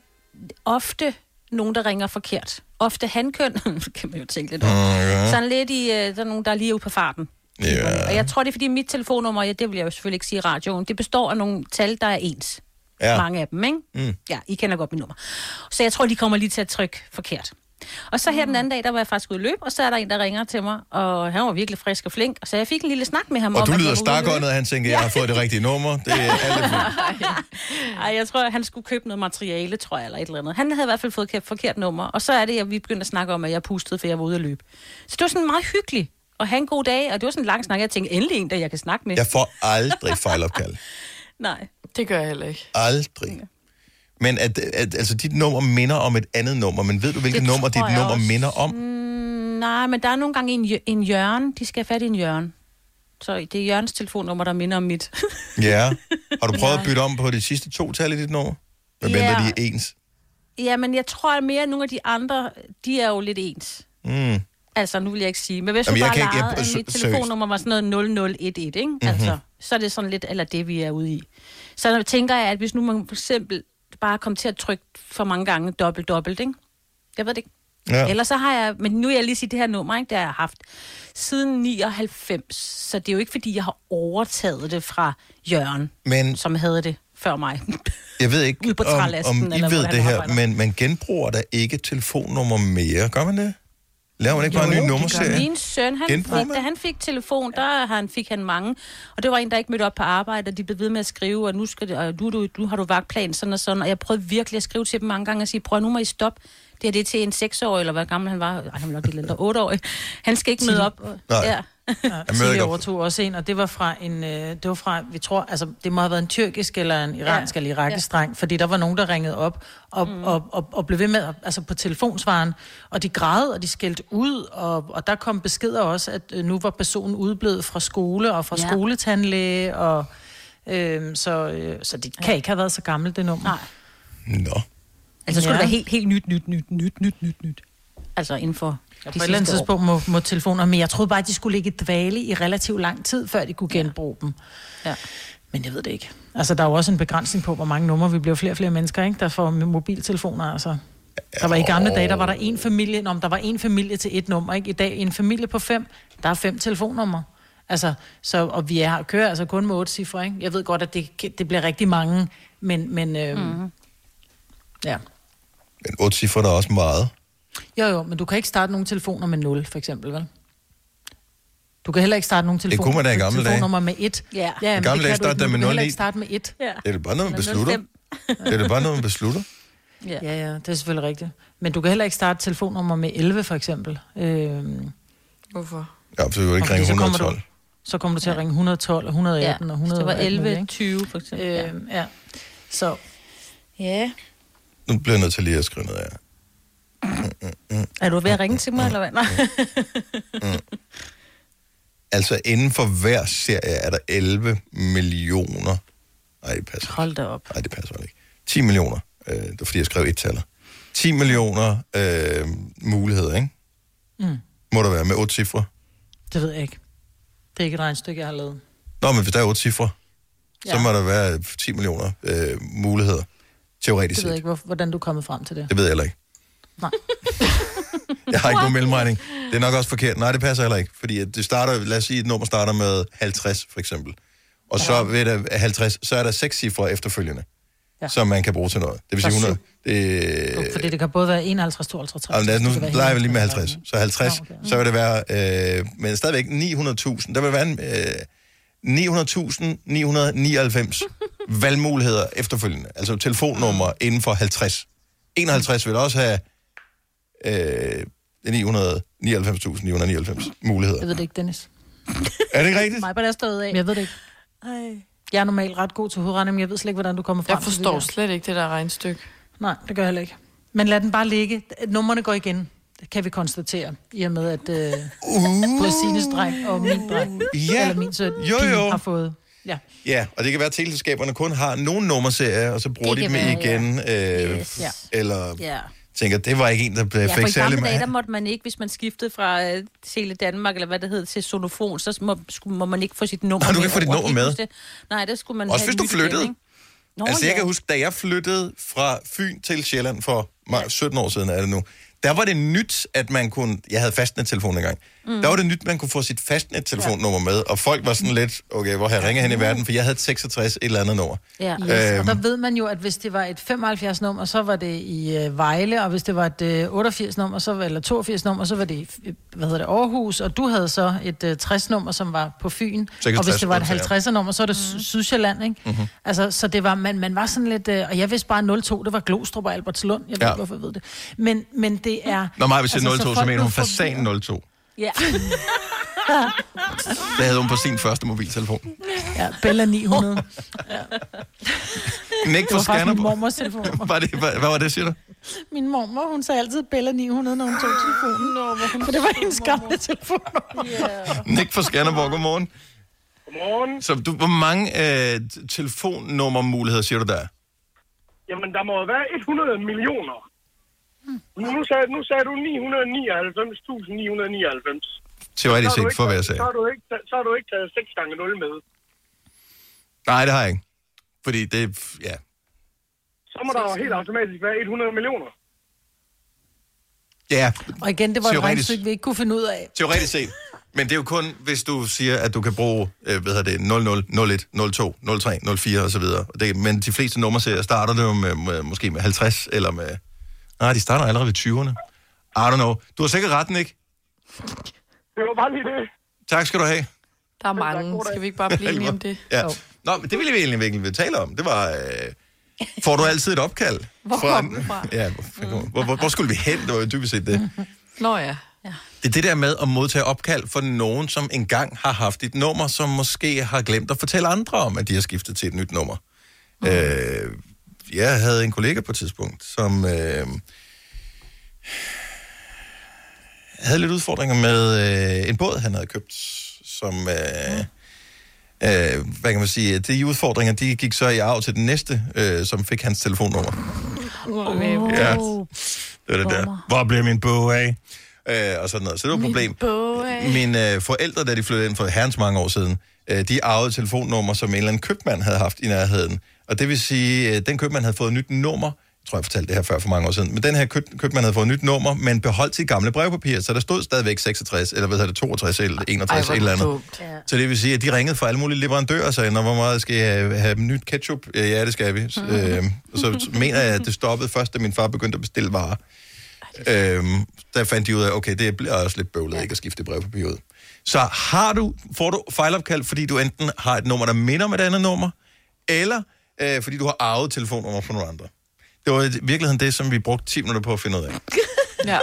ofte nogen, der ringer forkert. Ofte hankøn, kan man jo tænke lidt over. Mm, ja. Sådan lidt i, øh, der er nogen, der er lige ude på farten. Ja. Og jeg tror, det er fordi mit telefonnummer, ja, det vil jeg jo selvfølgelig ikke sige i radioen, det består af nogle tal, der er ens. Ja. Mange af dem, ikke? Mm. Ja, I kender godt mit nummer. Så jeg tror, de kommer lige til at trykke forkert. Og så her den anden dag, der var jeg faktisk ude at løbe, og så er der en, der ringer til mig, og han var virkelig frisk og flink, så jeg fik en lille snak med ham Og om, du lyder stakåndet, og han tænker, jeg har fået det rigtige nummer. Det er alt. Ej, jeg tror, han skulle købe noget materiale, tror jeg, eller et eller andet. Han havde i hvert fald fået et forkert nummer, og så er det, at vi begyndte at snakke om, at jeg pustede, for jeg var ude at løbe. Så det var sådan meget hyggeligt at have en god dag, og det var sådan en lang snak, jeg tænkte, endelig en, der jeg kan snakke med. Jeg får aldrig fejlopkald. Nej. Det gør jeg heller ikke. Aldrig. Men at, at, altså, dit nummer minder om et andet nummer, men ved du, hvilket nummer dit nummer også. minder om? Mm, nej, men der er nogle gange en, en hjørne. De skal have fat i en hjørne. Så det er Jørgens telefonnummer, der minder om mit. Ja. Har du prøvet Ja. at bytte om på de sidste to tal i dit nummer? Hvad Ja. de er ens? ja, men jeg tror at mere, at nogle af de andre, de er jo lidt ens. Mm. Altså, nu vil jeg ikke sige. Men hvis Jamen, du bare kan ikke- legede, jeg- at mit seriøst. telefonnummer var sådan noget 0011, ikke? Mm-hmm. Altså, så er det sådan lidt, eller det, vi er ude i. Så tænker jeg, at hvis nu man for eksempel bare kom til at trykke for mange gange dobbelt, dobbelt, ikke? Jeg ved det ikke. Ja. Ellers så har jeg, men nu vil jeg lige sige det her nummer, ikke? det har jeg haft siden 99, så det er jo ikke, fordi jeg har overtaget det fra Jørgen, Men som havde det før mig. jeg ved ikke, om, om I eller ved det her, arbejder. men man genbruger der ikke telefonnummer mere. Gør man det? Laver man ikke bare en ny nummerserie? Min søn, han Genbruger fik, man? da han fik telefon, der han, fik han mange. Og det var en, der ikke mødte op på arbejde, og de blev ved med at skrive, og nu, skal det, og nu, du, nu har du vagtplan, sådan og sådan. Og jeg prøvede virkelig at skrive til dem mange gange og sige, prøv nu må I stoppe. Det er det til en seksårig, eller hvad gammel han var. Ej, han var nok lidt ældre, otteårig. Han skal ikke møde op. Nej. Ja. Ikke op. overtog også en, og det var fra en, øh, det var fra, vi tror, altså det må have været en tyrkisk eller en iransk ja. eller irakisk ja. dreng, fordi der var nogen, der ringede op og, mm. og, og, og blev ved med, altså på telefonsvaren, og de græd, og de skældte ud, og, og der kom beskeder også, at øh, nu var personen udblevet fra skole og fra Ja. ja. skoletandlæge, og øh, så, øh, så det kan ikke have været så gammelt, det nummer. Nej. Nå. Altså, så skulle Ja. det være helt, helt nyt, nyt, nyt, nyt, nyt, nyt, nyt. Altså inden for Ja, på et eller andet tidspunkt må, må telefoner, men jeg troede bare, at de skulle ligge i dvale i relativt lang tid, før de kunne genbruge dem. Ja. Men jeg ved det ikke. Altså, der er jo også en begrænsning på, hvor mange numre. Vi bliver flere og flere mennesker, ikke? Der får med mobiltelefoner, altså. Der var i gamle dage, der var der en familie, om der var en familie til et nummer, ikke? I dag en familie på fem, der er fem telefonnumre. Altså, så, og vi er, kører altså kun med otte cifre, ikke? Jeg ved godt, at det, det bliver rigtig mange, men, men øhm, Mhm. ja. Men otte cifre der er også meget. Jo, jo, men du kan ikke starte nogen telefoner med 0, for eksempel, vel? Du kan heller ikke starte nogen telefoner, kunne man da i gamle dage. telefonnummer med 1. Ja. ja men gamle det dage der med nu. Du kan 0 heller i. ikke starte med 1. Ja. Det er da bare noget, man beslutter. 05. Det er da bare noget, man beslutter. Ja. ja, ja, det er selvfølgelig rigtigt. Men du kan heller ikke starte telefonnummer med 11, for eksempel. Øhm, Hvorfor? Ja, for du kan ikke ringe så kommer 112. Du, så kommer du til at ringe 112 og 118 Ja, og hvis 100 det var og alt muligt, 11, ikke? 20 for eksempel. Ja. Øhm, ja. Så ja. Nu bliver jeg nødt til lige at skrive noget af. Er du ved at ringe til mig, eller hvad? Nej. Altså, inden for hver serie er der 11 millioner. Nej, det passer Hold da op. Nej, det passer ikke. 10 millioner. Øh, det var fordi, jeg skrev et taler. 10 millioner øh, muligheder, ikke? Mm. Må der være med otte cifre. det ved jeg ikke. Det er ikke et regnstykke, jeg har lavet. Nå, men hvis der er otte cifre, ja. så må der være 10 millioner øh, muligheder. Teoretisk Det ved jeg set. ikke, hvor, hvordan du er kommet frem til det. Det ved jeg heller ikke. Nej. Jeg har ikke nogen mellemregning. Det er nok også forkert. Nej, det passer heller ikke. Fordi det starter, lad os sige, et nummer starter med 50, for eksempel. Og så ved der 50, så er der seks cifre efterfølgende, ja. Ja. som man kan bruge til noget. Det vil sige Så 100. Det, Fordi det kan både være 51, 52, 53. Jamen, lad os det nu leger vi lige med 51, 50. Så 50, Nå, okay. så vil det være, øh, men stadigvæk 900.000. Der vil være en, øh, 900.999 valgmuligheder efterfølgende. Altså telefonnummer inden for 50. 51 vil også have øh, 999.999 muligheder. Jeg ved det ikke, Dennis. Er det ikke rigtigt? Mig på der stået af. Men jeg ved det ikke. Ej. Jeg er normalt ret god til hovedregning, men jeg ved slet ikke, hvordan du kommer frem Jeg til forstår det der. slet ikke det der regnstykke. Nej, det gør jeg heller ikke. Men lad den bare ligge. Nummerne går igen, det kan vi konstatere, i og med, at øh, både Sines dreng og min dreng, Ja. eller min søn, Jo, jo. har fået. Ja. Ja, og det kan være, at teleselskaberne kun har nogle nummerserier, og så bruger Det de dem være, igen. Øh, Yes. Ja. Eller Ja. Tænker, det var ikke en, der Ja, fik for i særlig gamle dage, der meget. måtte man ikke, hvis man skiftede fra øh, Tele Danmark, eller hvad det hed, til Sonofon, så må, skulle, må man ikke få sit nummer Nå, du kan ikke få dit nummer med. Nej, det skulle man Også have hvis du flyttede. Nå, Altså, jeg ja. kan huske, da jeg flyttede fra Fyn til Sjælland for ja. 17 år siden, er det nu, der var det nyt, at man kunne... Jeg havde fastnet-telefon engang. Mm. Der var det nyt, man kunne få sit fastnet-telefonnummer med, og folk var sådan lidt, okay, hvor har jeg ringet hen i verden, for jeg havde et 66 et eller andet nummer. Ja. Yes, og Øhm. der ved man jo, at hvis det var et 75-nummer, så var det i øh, Vejle, og hvis det var et øh, 88-nummer, så, var- eller 82-nummer, så var det i øh, hvad hedder det, Aarhus, og du havde så et øh, 60-nummer, som var på Fyn, 66, og hvis det var et tror jeg. 50'er-nummer, så er det mm. Sydsjælland, ikke? Mm-hmm. Altså, så det var, man, man var sådan lidt, øh, og jeg vidste bare 02, det var Glostrup og Albertslund, jeg ved Ja. ikke, hvorfor jeg ved det. Men, men det er... Når mig hvis jeg altså, 02, så folk mener hun Fasan 02. Ja. Det havde hun på sin første mobiltelefon. Ja, Bella 900. Nick Det for var faktisk min Skanderborg. mormors telefon. Var det, hvad, hvad var det, siger du? Min mormor, hun sagde altid Bella 900, når hun tog telefonen. Nå, hun... For det var hendes gamle telefon. Yeah. Nick for Skanderborg, godmorgen. Godmorgen. Så du, hvor mange øh, telefonnummermuligheder siger du der? er? Jamen, der må være 100 millioner. Nu, nu, sagde, nu sagde du 999.999. Teoretisk set, for ikke- hver sag. Så har du ikke, så har du ikke taget 6 gange 0 med. Nej, det har jeg ikke. Fordi det, ja. Så må der jo helt automatisk være 100 millioner. Ja, Og igen, det var et Teoretisk. regnstykke, vi ikke kunne finde ud af. teoretisk set. Men det er jo kun, hvis du siger, at du kan bruge, øh, hvad hedder det, 00, 01, 02, 03, 04 og så videre. Det, men de fleste nummerserier starter det jo med, med, måske med 50 eller med... Nej, de starter allerede ved 20'erne. I don't know. Du har sikkert ret, Nick. Det var bare lige det. Tak skal du have. Der er mange. Skal vi ikke bare blive enige om det? Ja. Nå, men det ville vi egentlig virkelig tale om. Det var... Øh, får du altid et opkald? Hvor kom det fra? Ja, hvor, hvor, hvor, hvor skulle vi hen? Det var jo dybest set det. Nå ja. Det er det der med at modtage opkald for nogen, som engang har haft et nummer, som måske har glemt at fortælle andre om, at de har skiftet til et nyt nummer. Mm. Øh, jeg havde en kollega på et tidspunkt, som øh, havde lidt udfordringer med øh, en båd, han havde købt, som... Øh, øh, hvad kan man sige? De udfordringer, de gik så i arv til den næste, øh, som fik hans telefonnummer. Okay. Ja. Det var det der. Hvor bliver min bog af? Øh, og sådan noget. Så det var et problem. Mine øh, forældre, da de flyttede ind for herrens mange år siden, øh, de arvede telefonnummer, som en eller anden købmand havde haft i nærheden. Og det vil sige, øh, den købmand havde fået et nyt nummer. Jeg tror, jeg fortalte det her før for mange år siden. Men den her køb, købmand havde fået et nyt nummer, men beholdt sit gamle brevpapir, så der stod stadigvæk 66, eller hvad hedder det, 62 eller 61 Ej, et eller andet. dumt. Så det vil sige, at de ringede fra alle mulige leverandører og sagde, "Nå, hvor meget skal jeg have, have nyt ketchup? Ja, ja, det skal vi. Så, øh, og så mener jeg, at det stoppede først, da min far begyndte at bestille varer. Øhm, der fandt de ud af, okay, det bliver også lidt bøvlet ja. ikke at skifte brevpapir ud. Så har du, får du fejlopkald, fordi du enten har et nummer, der minder om et andet nummer, eller øh, fordi du har arvet telefonnummer fra nogle andre. Det var i virkeligheden det, som vi brugte 10 minutter på at finde ud af. Ja.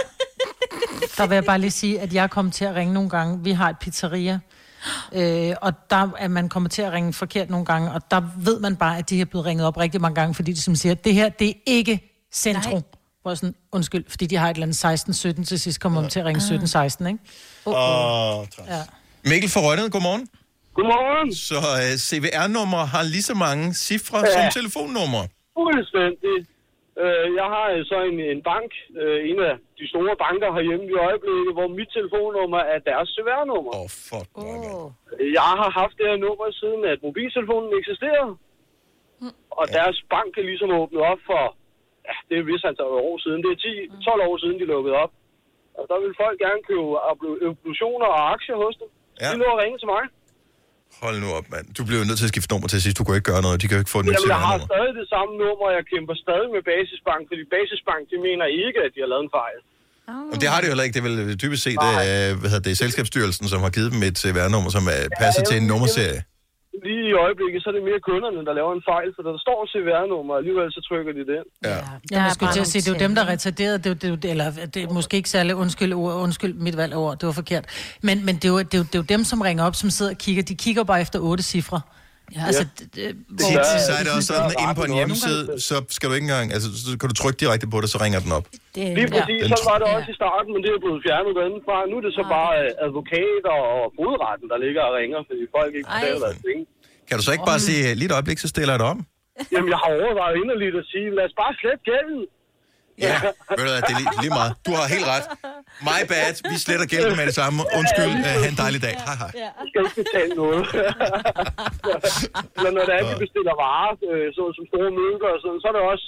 Der vil jeg bare lige sige, at jeg er kommet til at ringe nogle gange. Vi har et pizzeria, øh, og der er man kommet til at ringe forkert nogle gange, og der ved man bare, at de er blevet ringet op rigtig mange gange, fordi de som siger, det her, det er ikke centrum. Nej. Hvor sådan, undskyld, fordi de har et eller andet 16-17, til sidst kommer man til at ringe 17-16, ikke? Åh, oh, Ja. Mikkel fra Rønnet, godmorgen. Godmorgen. Så uh, CVR-nummer har lige så mange cifre ja. Ja. som telefonnummer. Fuldstændig. Øh, Jeg har øh, så en, en bank, øh, en af de store banker herhjemme i øjeblikket, hvor mit telefonnummer er deres CVR-nummer. Åh, oh, fuck. Oh. Jeg har haft det her nummer siden, at mobiltelefonen eksisterede. Og deres bank er ligesom åbnet op for, ja, det er vist antal år siden. Det er 10, 12 år siden, de lukkede op. Og der vil folk gerne købe obligationer og aktier hos dem. Ja. De lå at ringe til mig. Hold nu op, mand. Du blev nødt til at skifte nummer til sidst. Du kunne ikke gøre noget. De kan jo ikke få et nyt Jamen, jeg har stadig det samme nummer, og jeg kæmper stadig med Basisbank, fordi Basisbank, de mener ikke, at de har lavet en fejl. Og det har de jo heller ikke. Det er vel typisk set øh, hvad hedder det, Selskabsstyrelsen, som har givet dem et CVR-nummer, som er passet til en nummerserie. Lige i øjeblikket, så er det mere kunderne, der laver en fejl, for der står CVR-nummer, og alligevel så trykker de det ind. Ja. Jeg ja, skulle til at sige, det er jo dem, der er retarderet, det er, jo- det er, eller det er måske ikke særlig undskyld, ord, undskyld mit valg af ord, det var forkert. Men, men det, er jo, det, er jo, det er jo dem, som ringer op, som sidder og kigger, de kigger bare efter otte cifre. Ja. Altså, det, det, Tit, så er det også sådan, inde på en hjemmeside, så skal du ikke engang, altså, så kan du trykke direkte på det, så ringer den op. Det, Lige præcis, Den- så var det også i starten, men det er blevet fjernet derindefra. Nu er det så bare øh, advokater og fodretten, der ligger og ringer, fordi folk ikke betaler deres penge. Kan du så ikke bare sige, lige et øjeblik, så stiller jeg det om? Jamen, jeg har overvejet inderligt at sige, lad os bare slette gælden. Ja, ved du hvad, det er lige, lige meget. Du har helt ret. My bad. Vi sletter gælden med det samme. Undskyld. Uh, ha' en dejlig dag. Hej, hej. Jeg skal ikke betale noget. Eller når det er, at de bestiller varer, øh, så, som store mønker og sådan, så er det også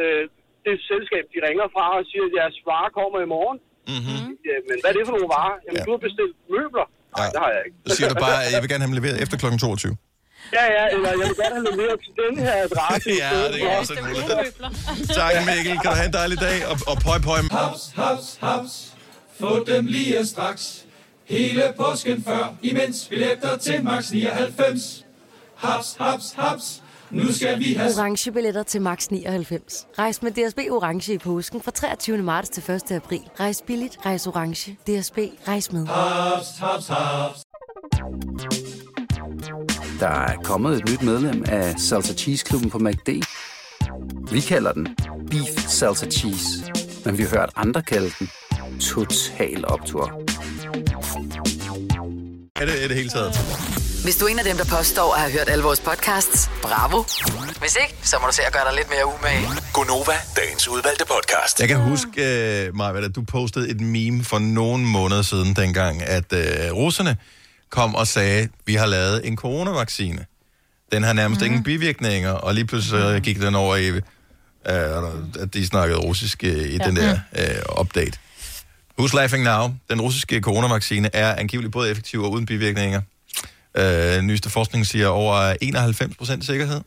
øh, det selskab, de ringer fra og siger, at jeres varer kommer i morgen. Mm-hmm. Ja, men hvad er det for nogle varer? Jamen, Ja. du har bestilt møbler. Nej, det har jeg ikke. Så siger du bare, at jeg vil gerne have dem leveret efter kl. 22. Ja, ja, eller jeg vil gerne have leveret til den her adresse. i Ja, det er også en mulighed. Tak, Mikkel. Kan du have en dejlig dag? Og, og pøj, pøj. Haps, haps, haps. Få dem lige straks. Hele påsken før, imens billetter til max 99. Haps, haps, haps. Nu skal vi have... Orange billetter til max 99. Rejs med DSB Orange i påsken fra 23. marts til 1. april. Rejs billigt, rejs orange. DSB, rejs med. Haps, haps, haps. Der er kommet et nyt medlem af Salsa Cheese Klubben på MACD. Vi kalder den Beef Salsa Cheese, men vi har hørt andre kalde den Total Optor. Er det, er det hele taget? Hvis du er en af dem, der påstår at have hørt alle vores podcasts, bravo. Hvis ikke, så må du se at gøre dig lidt mere umage. Gonova, dagens udvalgte podcast. Jeg kan huske, uh, Maja, at du postede et meme for nogle måneder siden, dengang, at uh, russerne kom og sagde, vi har lavet en coronavaccine. Den har nærmest mm. ingen bivirkninger, og lige pludselig uh, gik den over i, uh, at de snakkede russisk uh, i ja. den der uh, update. Who's laughing now? Den russiske coronavaccine er angiveligt både effektiv og uden bivirkninger. Uh, nyeste forskning siger over 91% sikkerhed.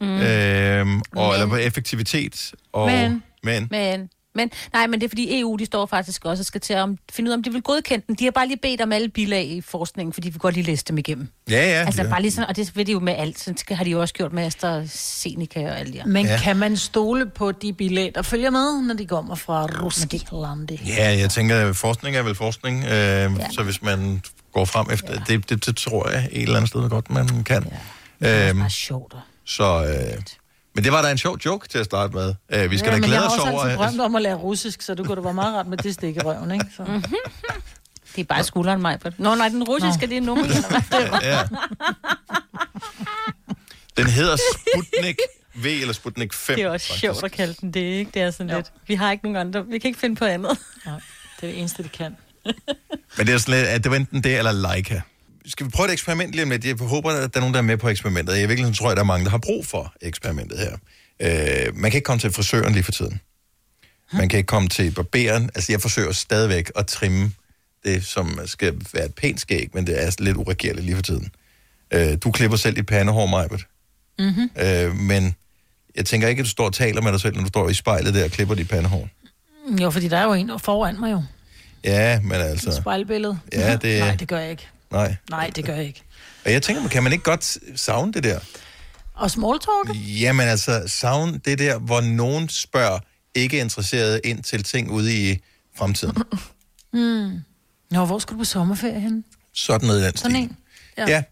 Mm. Øhm, og, eller på effektivitet. Og, Men- men Men, men, nej, men det er fordi EU, de står faktisk også og skal til at finde ud af, om de vil godkende den. De har bare lige bedt om alle bilag i forskningen, fordi vi vil godt lige læse dem igennem. Ja, ja. Altså ja. bare lige sådan, og det vil de jo med alt. Sådan har de jo også gjort med AstraZeneca og alt det her. Men Ja. ja. kan man stole på de bilag, der følger med, når de kommer fra Rusland? Ja, jeg tænker, at forskning er vel forskning, øh, ja. så hvis man går frem efter, ja. det, det, det tror jeg et eller andet sted godt, man kan. Ja. Øhm, Det er sjovt. så, øh, men det var da en sjov joke til at starte med. Øh, vi skal ja, da men glæde jeg os har også over... altid drømt om at lære russisk, så du kunne da være meget ret med det stik i røven, ikke? Så. Det er bare skulderen mig. Nå, nej, den russiske, det er nummer. ja. Den hedder Sputnik V eller Sputnik 5. Det er også faktisk. sjovt at kalde den det, ikke? Det er sådan lidt. Vi har ikke nogen andre. Vi kan ikke finde på andet. Ja, det er det eneste, de kan. Men det er sådan lidt, at det var enten det eller Leica. Skal vi prøve et eksperiment lige om lidt? Jeg håber, at der er nogen, der er med på eksperimentet. Jeg virkelig tror, at der er mange, der har brug for eksperimentet her. Øh, man kan ikke komme til frisøren lige for tiden. Man kan ikke komme til barberen. Altså, jeg forsøger stadigvæk at trimme det, som skal være et pænt skæg, men det er lidt uregerligt lige for tiden. Øh, du klipper selv dit pandehår, Majbet. Mm-hmm. Øh, men jeg tænker ikke, at du står og taler med dig selv, når du står i spejlet der og klipper dit pandehår. Jo, fordi der er jo en foran mig jo. Ja, men altså... Spejlbillede. Ja, det- Nej, det gør jeg ikke. Nej. Nej, det gør jeg ikke. Og jeg tænker, kan man ikke godt savne det der? Og small talk? Jamen altså, savne det der, hvor nogen spørger ikke interesseret ind til ting ude i fremtiden. Mm. Nå, hvor skal du på sommerferie henne? Sådan noget i den Sådan en? Ja.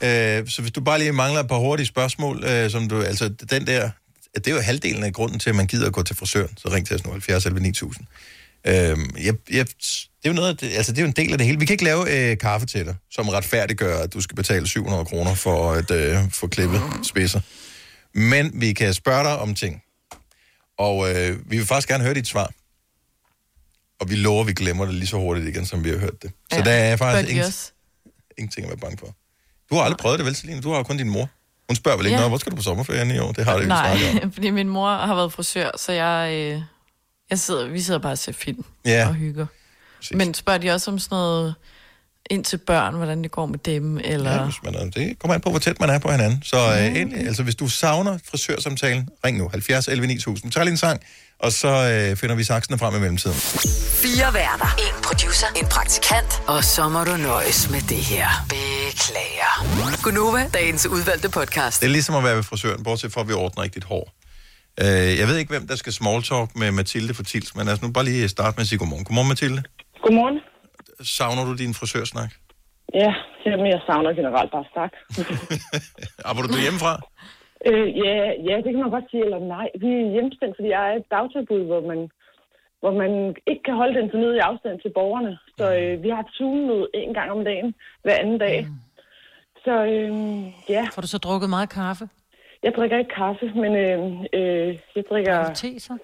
ja. Øh, så hvis du bare lige mangler et par hurtige spørgsmål, øh, som du, altså den der, det er jo halvdelen af grunden til, at man gider at gå til frisøren, så ring til os nu, 70 11 9000. Øh, jeg, jeg, det er jo noget, det, altså det er jo en del af det hele. Vi kan ikke lave øh, kaffe til dig, som retfærdiggør, at du skal betale 700 kroner for at øh, få klippet spidser. Men vi kan spørge dig om ting. Og øh, vi vil faktisk gerne høre dit svar. Og vi lover, at vi glemmer det lige så hurtigt igen, som vi har hørt det. Så ja, der er faktisk ingen, ingenting at være bange for. Du har aldrig prøvet det, vel, Celine? Du har jo kun din mor. Hun spørger vel ikke, Ja. hvor skal du på sommerferien i år? Det har du ikke snakket om. Nej, fordi min mor har været frisør, så jeg, øh, jeg sidder, vi sidder bare og ser film Ja. og hygger. Men spørger de også om sådan noget ind til børn, hvordan det går med dem, eller... Ja, hvis man er, det kommer an på, hvor tæt man er på hinanden. Så øh, endelig, altså, hvis du savner frisørsamtalen, ring nu 70 11 9000. Tag lige en sang, og så øh, finder vi saksene frem i mellemtiden. Fire værter. En producer. En praktikant. Og så må du nøjes med det her. Beklager. Gunova, dagens udvalgte podcast. Det er ligesom at være ved frisøren, bortset fra, at vi ordner ikke dit hår. Øh, jeg ved ikke, hvem der skal small talk med Mathilde for Tils, men altså nu bare lige starte med at sige godmorgen. Godmorgen, Mathilde. Godmorgen. Savner du din frisørsnak? Ja, jamen, jeg savner generelt bare snak. Arbejder du hjemmefra? øh, ja, ja, det kan man godt sige, eller nej. Vi er hjemstændt, fordi jeg er et dagtilbud, hvor man, hvor man ikke kan holde den fornødige afstand til borgerne. Så øh, vi har et zoom ud en gang om dagen, hver anden dag. Så øh, ja. Får du så drukket meget kaffe? Jeg drikker ikke kaffe, men øh, øh, jeg drikker... te så?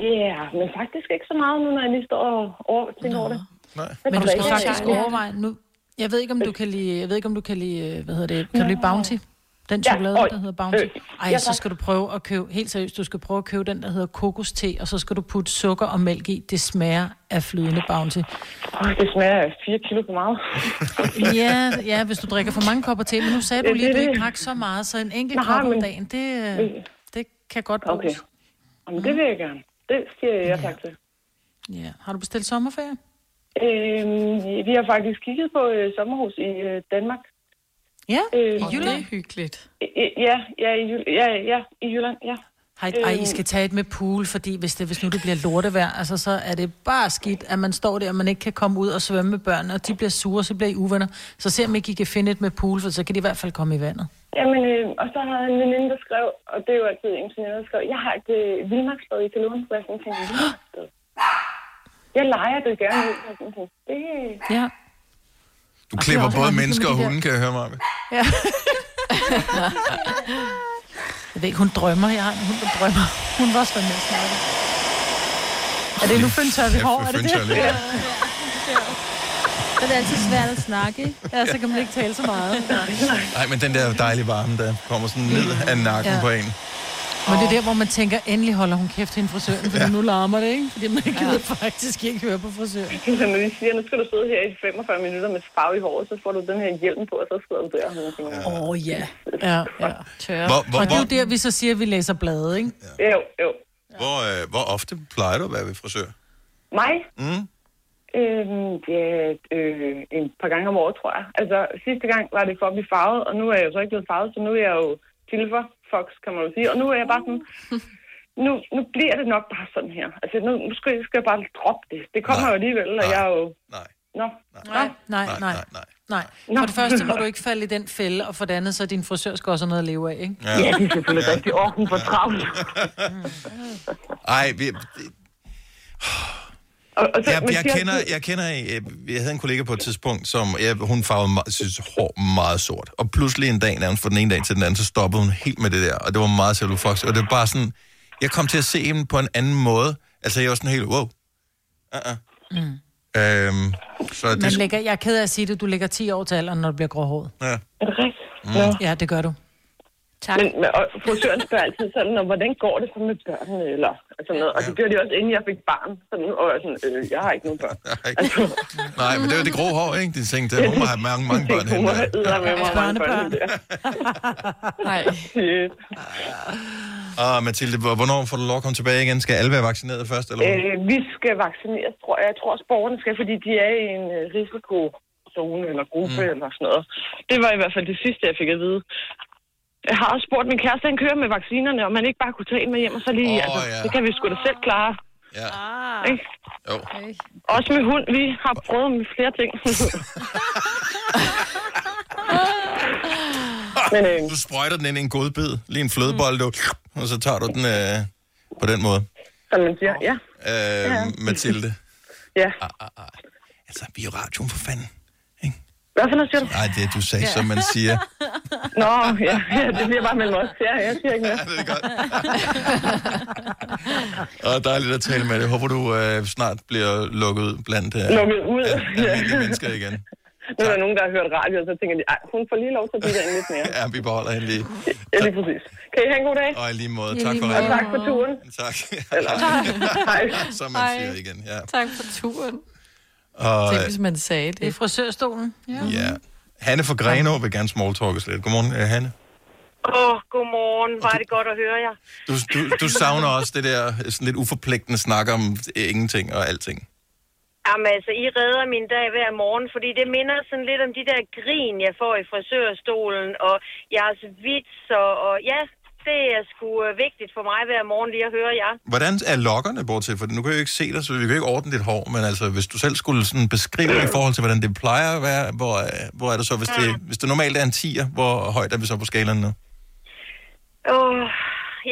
Ja, men faktisk ikke så meget nu, når jeg lige står og over, tænker over det. Nej. Men du skal faktisk overveje nu. Jeg ved ikke, om du kan lide, jeg ved ikke, om du kan lide, øh, hvad hedder det, kan du lide Bounty? Den Ja, chokolade, og- der hedder Bounty. øh, Ej, ja, så skal du prøve at købe, helt seriøst, du skal prøve at købe den, der hedder kokoste, og så skal du putte sukker og mælk i. Det smager af flydende Bounty. Åh, det smager af 4 kilo for meget. Ja, ja, hvis du drikker for mange kopper te, men nu sagde du Ja, lige, at du ikke drak så meget, så en enkelt kop om dagen, det, øh, det kan godt bruges. Okay. Jamen, det vil jeg gerne. Det siger jeg ja tak til. Ja. Har du bestilt sommerferie? Øhm, vi har faktisk kigget på øh, sommerhus i øh, Danmark. Ja, øh, i Jylland? Det er hyggeligt. Ja, ja, i, ja, ja, i Jylland, ja. Hej, ej, I Øhm. skal tage et med pool, fordi hvis, det, hvis nu det bliver lortevejr, altså, så er det bare skidt, at man står der, og man ikke kan komme ud og svømme med børnene, og de bliver sure, så bliver I uvenner. Så se om ikke I kan finde et med pool, for så kan de i hvert fald komme i vandet. Jamen, øh, og så har en veninde, der skrev, og det er jo altid en veninde, der skrev, jeg har et øh, vildmarksbad i Kalund, hvor jeg sådan tænkte? Jeg leger det gerne ud. Det, Ja. Du Og er klipper både mennesker og med hunde, kan jeg høre mig. Ja. jeg ved ikke, hun drømmer. Jeg har en hund, der drømmer. Hun var også med at snakke. Er det Lufin Tørvi Ja, Hår? Er det det? Ja. Er det altid svært at snakke, ikke? Ja, så kan man ikke tale så meget. Nej, men den der dejlige varme, der kommer sådan ned af nakken Ja. på en. Men det er der, hvor man tænker, endelig holder hun kæft hende frisøren, fordi ja. nu larmer det, ikke? Fordi man gider faktisk ikke høre på frisøren. Så når de siger, nu skal du sidde her i 45 minutter med farve i håret, så får du den her hjelm på, og så sidder du der. Åh, oh, ja. Ja, ja. Tør. Hvor- hvor- og det er jo hvor- der, vi så siger, at vi læser blade, ikke? Jo, jo. Hvor, øh, hvor ofte plejer du at være ved frisør? Mig? Mm. Øhm, ja, øh, en par gange om året, tror jeg. Altså, sidste gang var det for at blive farvet, og nu er jeg jo så ikke blevet farvet, så nu er jeg jo silver fox, kan man jo sige. Og nu er jeg bare sådan, nu, nu bliver det nok bare sådan her. Altså, nu, nu skal, jeg, skal jeg bare droppe det. Det kommer jo alligevel, og jeg er jo... Nej. Nå. Nej, nej, nej. nej. Nej. For det første må du ikke falde i den fælde, og for det andet, så er din frisør skal også have noget at leve af, ikke? Ja. Ja, det er selvfølgelig rigtigt. Åh, hun travlt. Ej, vi, Og, og så, jeg, jeg, kender, jeg kender, øh, jeg havde en kollega på et tidspunkt, som jeg, hun farvede meget, synes, hår meget sort. Og pludselig en dag, nærmest fra den ene dag til den anden, så stoppede hun helt med det der. Og det var meget Silver Fox. Og det var bare sådan, jeg kom til at se hende på en anden måde. Altså, jeg var sådan helt, wow. Uh-uh. Mm. Øhm, så Men det, lægger, jeg er ked af at sige det, du lægger 10 år til alderen, når du bliver gråhåret. ja. Er det rigtigt? Mm. Ja, det gør du. Tak. Men, og frisøren spørger altid sådan, og hvordan går det så med børnene, eller sådan noget. Og det gjorde de også, inden jeg fik barn. Sådan, og jeg sådan, øh, jeg har ikke nogen børn. Altså, Nej, men det er jo det grå hår, ikke? De tænkte, hun må have mange, mange børn henne. der. med mig mange børn. Der. Nej. Og Mathilde, hvor- hvornår får du lov at komme tilbage igen? Skal alle være vaccineret først, eller? Øh, vi skal vaccineres, tror jeg. Jeg tror også, borgerne skal, fordi de er i en øh, risikozone eller gruppe mm. eller sådan noget. Det var i hvert fald det sidste, jeg fik at vide. Jeg har også spurgt min kæreste, han kører med vaccinerne, om man ikke bare kunne tage en med hjem, og så lige, Åh, altså, ja. det kan vi sgu da selv klare. Ja. Ikke? Jo. Også med hund, vi har prøvet med flere ting. Men, øh, Du sprøjter den ind i en godbid, lige en flødebold, du, og så tager du den øh, på den måde. som man siger, ja. Øh, Ja. Mathilde. Ja. Altså, vi er jo radioen for fanden. Hvad for noget siger du? Nej, det er, du sagde, som man siger. Nå, ja, ja, det bliver bare mellem os. Ja, jeg siger ikke mere. Ja, det er godt. Og dejligt at tale med dig. Håber, du øh, snart bliver lukket ud blandt øh, Lukket ud. almindelige mennesker igen. Nu er der nogen, der har hørt radio, og så tænker de, hun får lige lov til at blive derinde lidt mere. Ja, vi beholder hende lige. Ja, lige præcis. Kan I have en god dag? Og i lige måde. Tak for ringen. Og tak for turen. Tak. Eller, hej. Som man Hej. siger igen, ja. Tak for turen. Og, Tænk, hvis man sagde det. Det er frisørstolen. Ja. ja. Hanne fra Grenaa vil gerne smalltalkes lidt. Godmorgen, øh, Hanne. Åh, oh, godmorgen. Var det godt at høre jer. Du, du, du savner også det der sådan lidt uforpligtende snak om ingenting og alting. Jamen altså, I redder min dag hver morgen, fordi det minder sådan lidt om de der grin, jeg får i frisørstolen, og jeres vitser, og ja, det er sgu øh, vigtigt for mig hver morgen lige at høre jer. Hvordan er lokkerne bortset? For nu kan jeg jo ikke se dig, så vi kan ikke ordne dit hår, men altså, hvis du selv skulle sådan beskrive i forhold til, hvordan det plejer at være, hvor, øh, hvor er det så, hvis det, hvis det normalt er en 10'er, hvor højt er vi så på skalaen nu? Åh,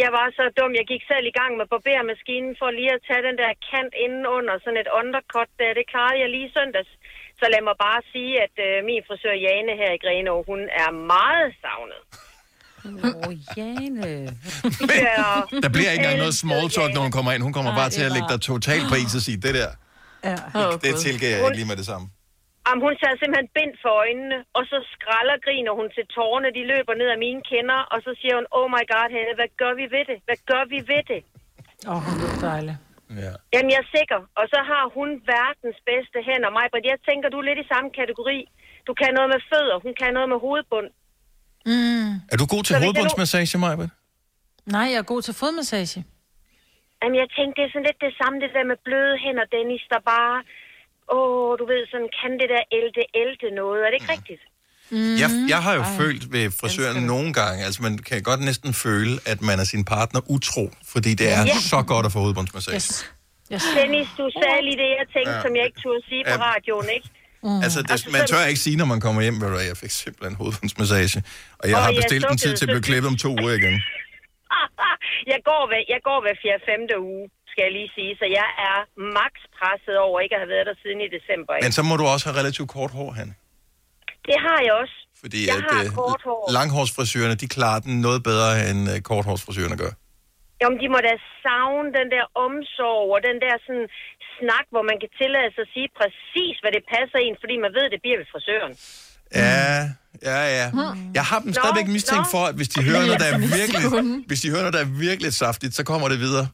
jeg var så dum. Jeg gik selv i gang med barbermaskinen for lige at tage den der kant inden under, sådan et undercut der. Det klarede jeg lige søndags. Så lad mig bare sige, at øh, min frisør Jane her i Grenaa, hun er meget savnet. Åh, Jane. Ja. Der bliver ikke engang noget small talk, når hun kommer ind. Hun kommer Nej, bare til at lægge dig totalt på is og sige, det der, Ja. det tilgiver jeg ikke lige med det samme. Jamen, hun tager simpelthen bind for øjnene, og så skralder griner hun til tårerne, de løber ned af mine kinder, og så siger hun, oh my god, Helle, hvad gør vi ved det? Hvad gør vi ved det? Åh, oh, hun er dejlig. Ja. Jamen, jeg er sikker. Og så har hun verdens bedste hænder. Mig, jeg tænker, du er lidt i samme kategori. Du kan noget med fødder, hun kan noget med hovedbund. Mm. Er du god til hovedbundsmassage, Maja? Nej, jeg er god til fodmassage. Jamen, jeg tænkte, det er sådan lidt det samme, det der med bløde hænder, Dennis, der bare... Åh, du ved, sådan kan det der ælte, ælte noget. Er det ikke rigtigt? Mm. Jeg, jeg har jo Ej. følt ved frisøren nogle gange, altså man kan godt næsten føle, at man er sin partner utro, fordi det er Ja. så godt at få hovedbundsmassage. Yes. Yes. Dennis, du sagde lige det, jeg tænkte, Ja. som jeg ikke turde sige på Ja. radioen, ikke? Mm. Altså, det, man tør ikke sige, når man kommer hjem, hvad, jeg fik simpelthen hovedbundsmassage. Og jeg Åh, har jeg bestilt en tid til at blive klippet om to uger igen. jeg går ved, jeg går ved 4. 5. uge, skal jeg lige sige, så jeg er max presset over ikke at have været der siden i december. Ikke? Men så må du også have relativt kort hår, han. Det har jeg også. Fordi jeg at, har øh, kort hår. langhårsfrisørerne, de klarer den noget bedre, end øh, korthårsfrisørerne gør. Jamen, de må da savne den der omsorg og den der sådan snak, hvor man kan tillade sig at sige præcis, hvad det passer en, fordi man ved, det bliver ved frisøren. Ja, ja, ja. Jeg har dem Nå, stadigvæk mistænkt nå. for, at hvis de hører noget, der er virkelig, hvis de hører noget, der er virkelig saftigt, så kommer det videre.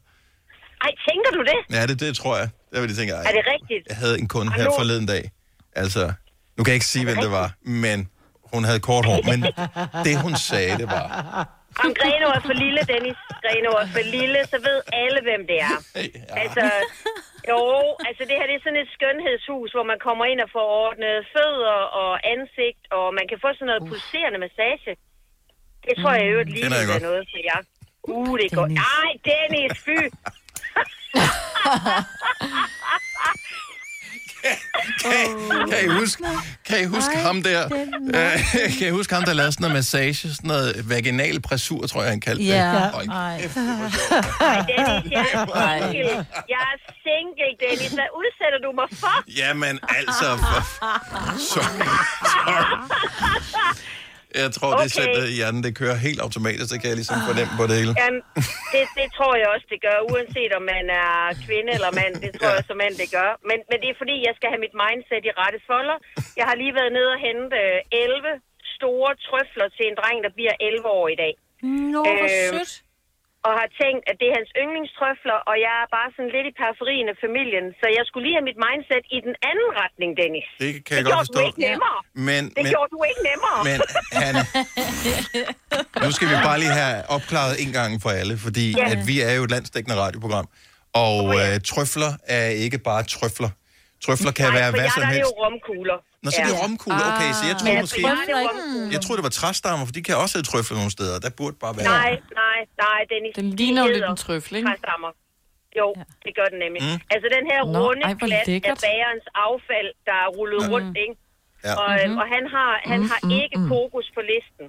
Ej, tænker du det? Ja, det, det tror jeg. Der vil de tænke, ej, Er det rigtigt? jeg havde en kunde her nu- forleden dag. Altså, nu kan jeg ikke sige, hvem det var, men hun havde kort hår. Men det, hun sagde, det var... Om Greno er for lille, Dennis. Greno er for lille, så ved alle, hvem det er. Altså, jo, altså det her det er sådan et skønhedshus, hvor man kommer ind og får ordnet fødder og ansigt, og man kan få sådan noget pulserende massage. Det tror jeg jo lige Kender jeg er godt. noget for jer. Uh, det er godt. Ej, Dennis, fy! Kan I huske, kan I huske Ej, ham der? Øh, kan I huske ham, der lavede sådan noget massage? Sådan noget vaginal pressur, tror jeg, han kaldte det. Hold Ej. Ej, Dennis, jeg er single. Jeg er single, Dennis. Hvad udsætter du mig for? Jamen, altså... For... Sorry. Sorry. Jeg tror, det Okay. sætter i hjernen, det kører helt automatisk, så kan jeg ligesom fornemme på det hele. Jamen, det, det tror jeg også, det gør, uanset om man er kvinde eller mand. Det tror jeg som mand, det gør. Men, men det er fordi, jeg skal have mit mindset i rette folder. Jeg har lige været nede og hente øh, 11 store trøfler til en dreng, der bliver 11 år i dag. Nå, hvor Øhm, sødt. Og har tænkt, at det er hans yndlingstrøfler, og jeg er bare sådan lidt i periferien af familien. Så jeg skulle lige have mit mindset i den anden retning, Dennis. Det kan jeg det godt gjorde forstå. du ikke nemmere. Men, Det men, gjorde du ikke nemmere. men Hanne, nu skal vi bare lige have opklaret en gang for alle, fordi Ja. at vi er jo et landstækkende radioprogram, og øh, trøfler er ikke bare trøfler. Trøfler kan Nej, være for hvad jeg, som der er det helst. jo romkugler. Nå, så er det jo romkugler. Okay, så jeg troede for måske... jeg er. Jeg troede, det var træstammer, for de kan også have trøfler nogle steder. Der burde bare være... Nej, nej, nej, Dennis. Den ligner jo lidt en trøffel, ikke? træstammer. Jo, det gør den nemlig. Mm. Altså den her Nå, runde ej, klat af bagerens affald, der er rullet Mm. rundt, ikke? Ja. Og, mm-hmm. og han har, han har Mm, mm, ikke mm. kokos på listen.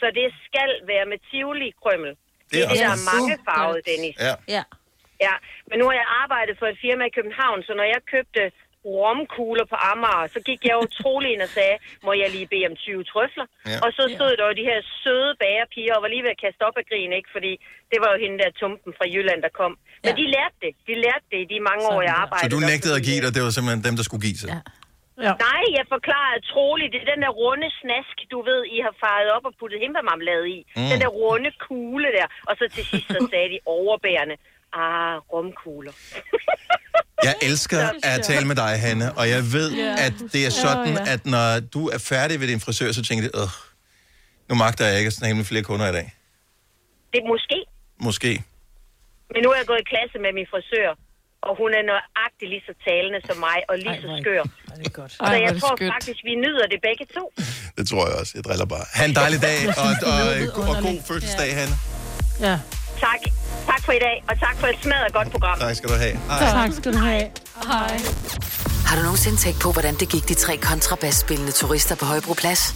Så det skal være med tivoli-krømmel. Det er det, der er også mange godt. farvet, Dennis. Ja. Ja. Ja, men nu har jeg arbejdet for et firma i København, så når jeg købte romkugler på Amager, så gik jeg utrolig ind og sagde, må jeg lige bede om 20 trøfler? Ja. Ja. Og så stod der jo de her søde bagerpiger, og var lige ved at kaste op af grin, ikke? Fordi det var jo hende der tumpen fra Jylland, der kom. Men Ja. de lærte det. De lærte det i de mange år, jeg Så arbejdede. du der, nægtede at give dig, det var simpelthen dem, der skulle give sig. Ja. Ja. Nej, jeg forklarede troligt. Det er den der runde snask, du ved, I har faret op og puttet himbemarmelade i. Mm. Den der runde kugle der. Og så til sidst så sagde de overbærende, ah, romkugler. Jeg elsker at tale med dig, Hanne, og jeg ved, Ja. at det er sådan, Ja, ja. at når du er færdig ved din frisør, så tænker du, nu magter jeg ikke at snakke med flere kunder i dag. Det er måske. Måske. Men nu er jeg gået i klasse med min frisør, og hun er nøjagtig lige så talende som mig, og lige så skør. Det er godt. Så jeg tror faktisk, vi nyder det begge to. Det tror jeg også. Jeg driller bare. Ha' en dejlig dag, og, og, og, og god fødselsdag, Hanne. Ja. Tak. Tak for i dag, og tak for et smadret godt program. Tak skal du have. Tak skal du have. Hej. Har du nogensinde tænkt på, hvordan det gik de tre kontrabasspillende turister på Højbroplads?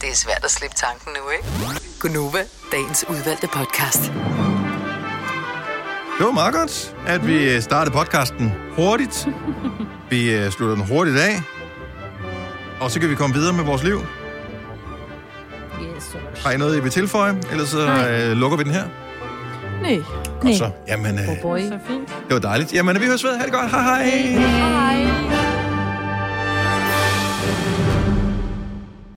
Det er svært at slippe tanken nu, ikke? Gunova, dagens udvalgte podcast. Det var meget godt, at vi startede podcasten hurtigt. Vi øh, slutter den hurtigt af. Og så kan vi komme videre med vores liv. Har I noget, I vil tilføje? Ellers så øh, lukker vi den her. Nej. Godt så. Jamen, øh, Boy. Så fint. det var dejligt. Jamen, vi høres ved. Ha' det godt. Hej hej. Hej.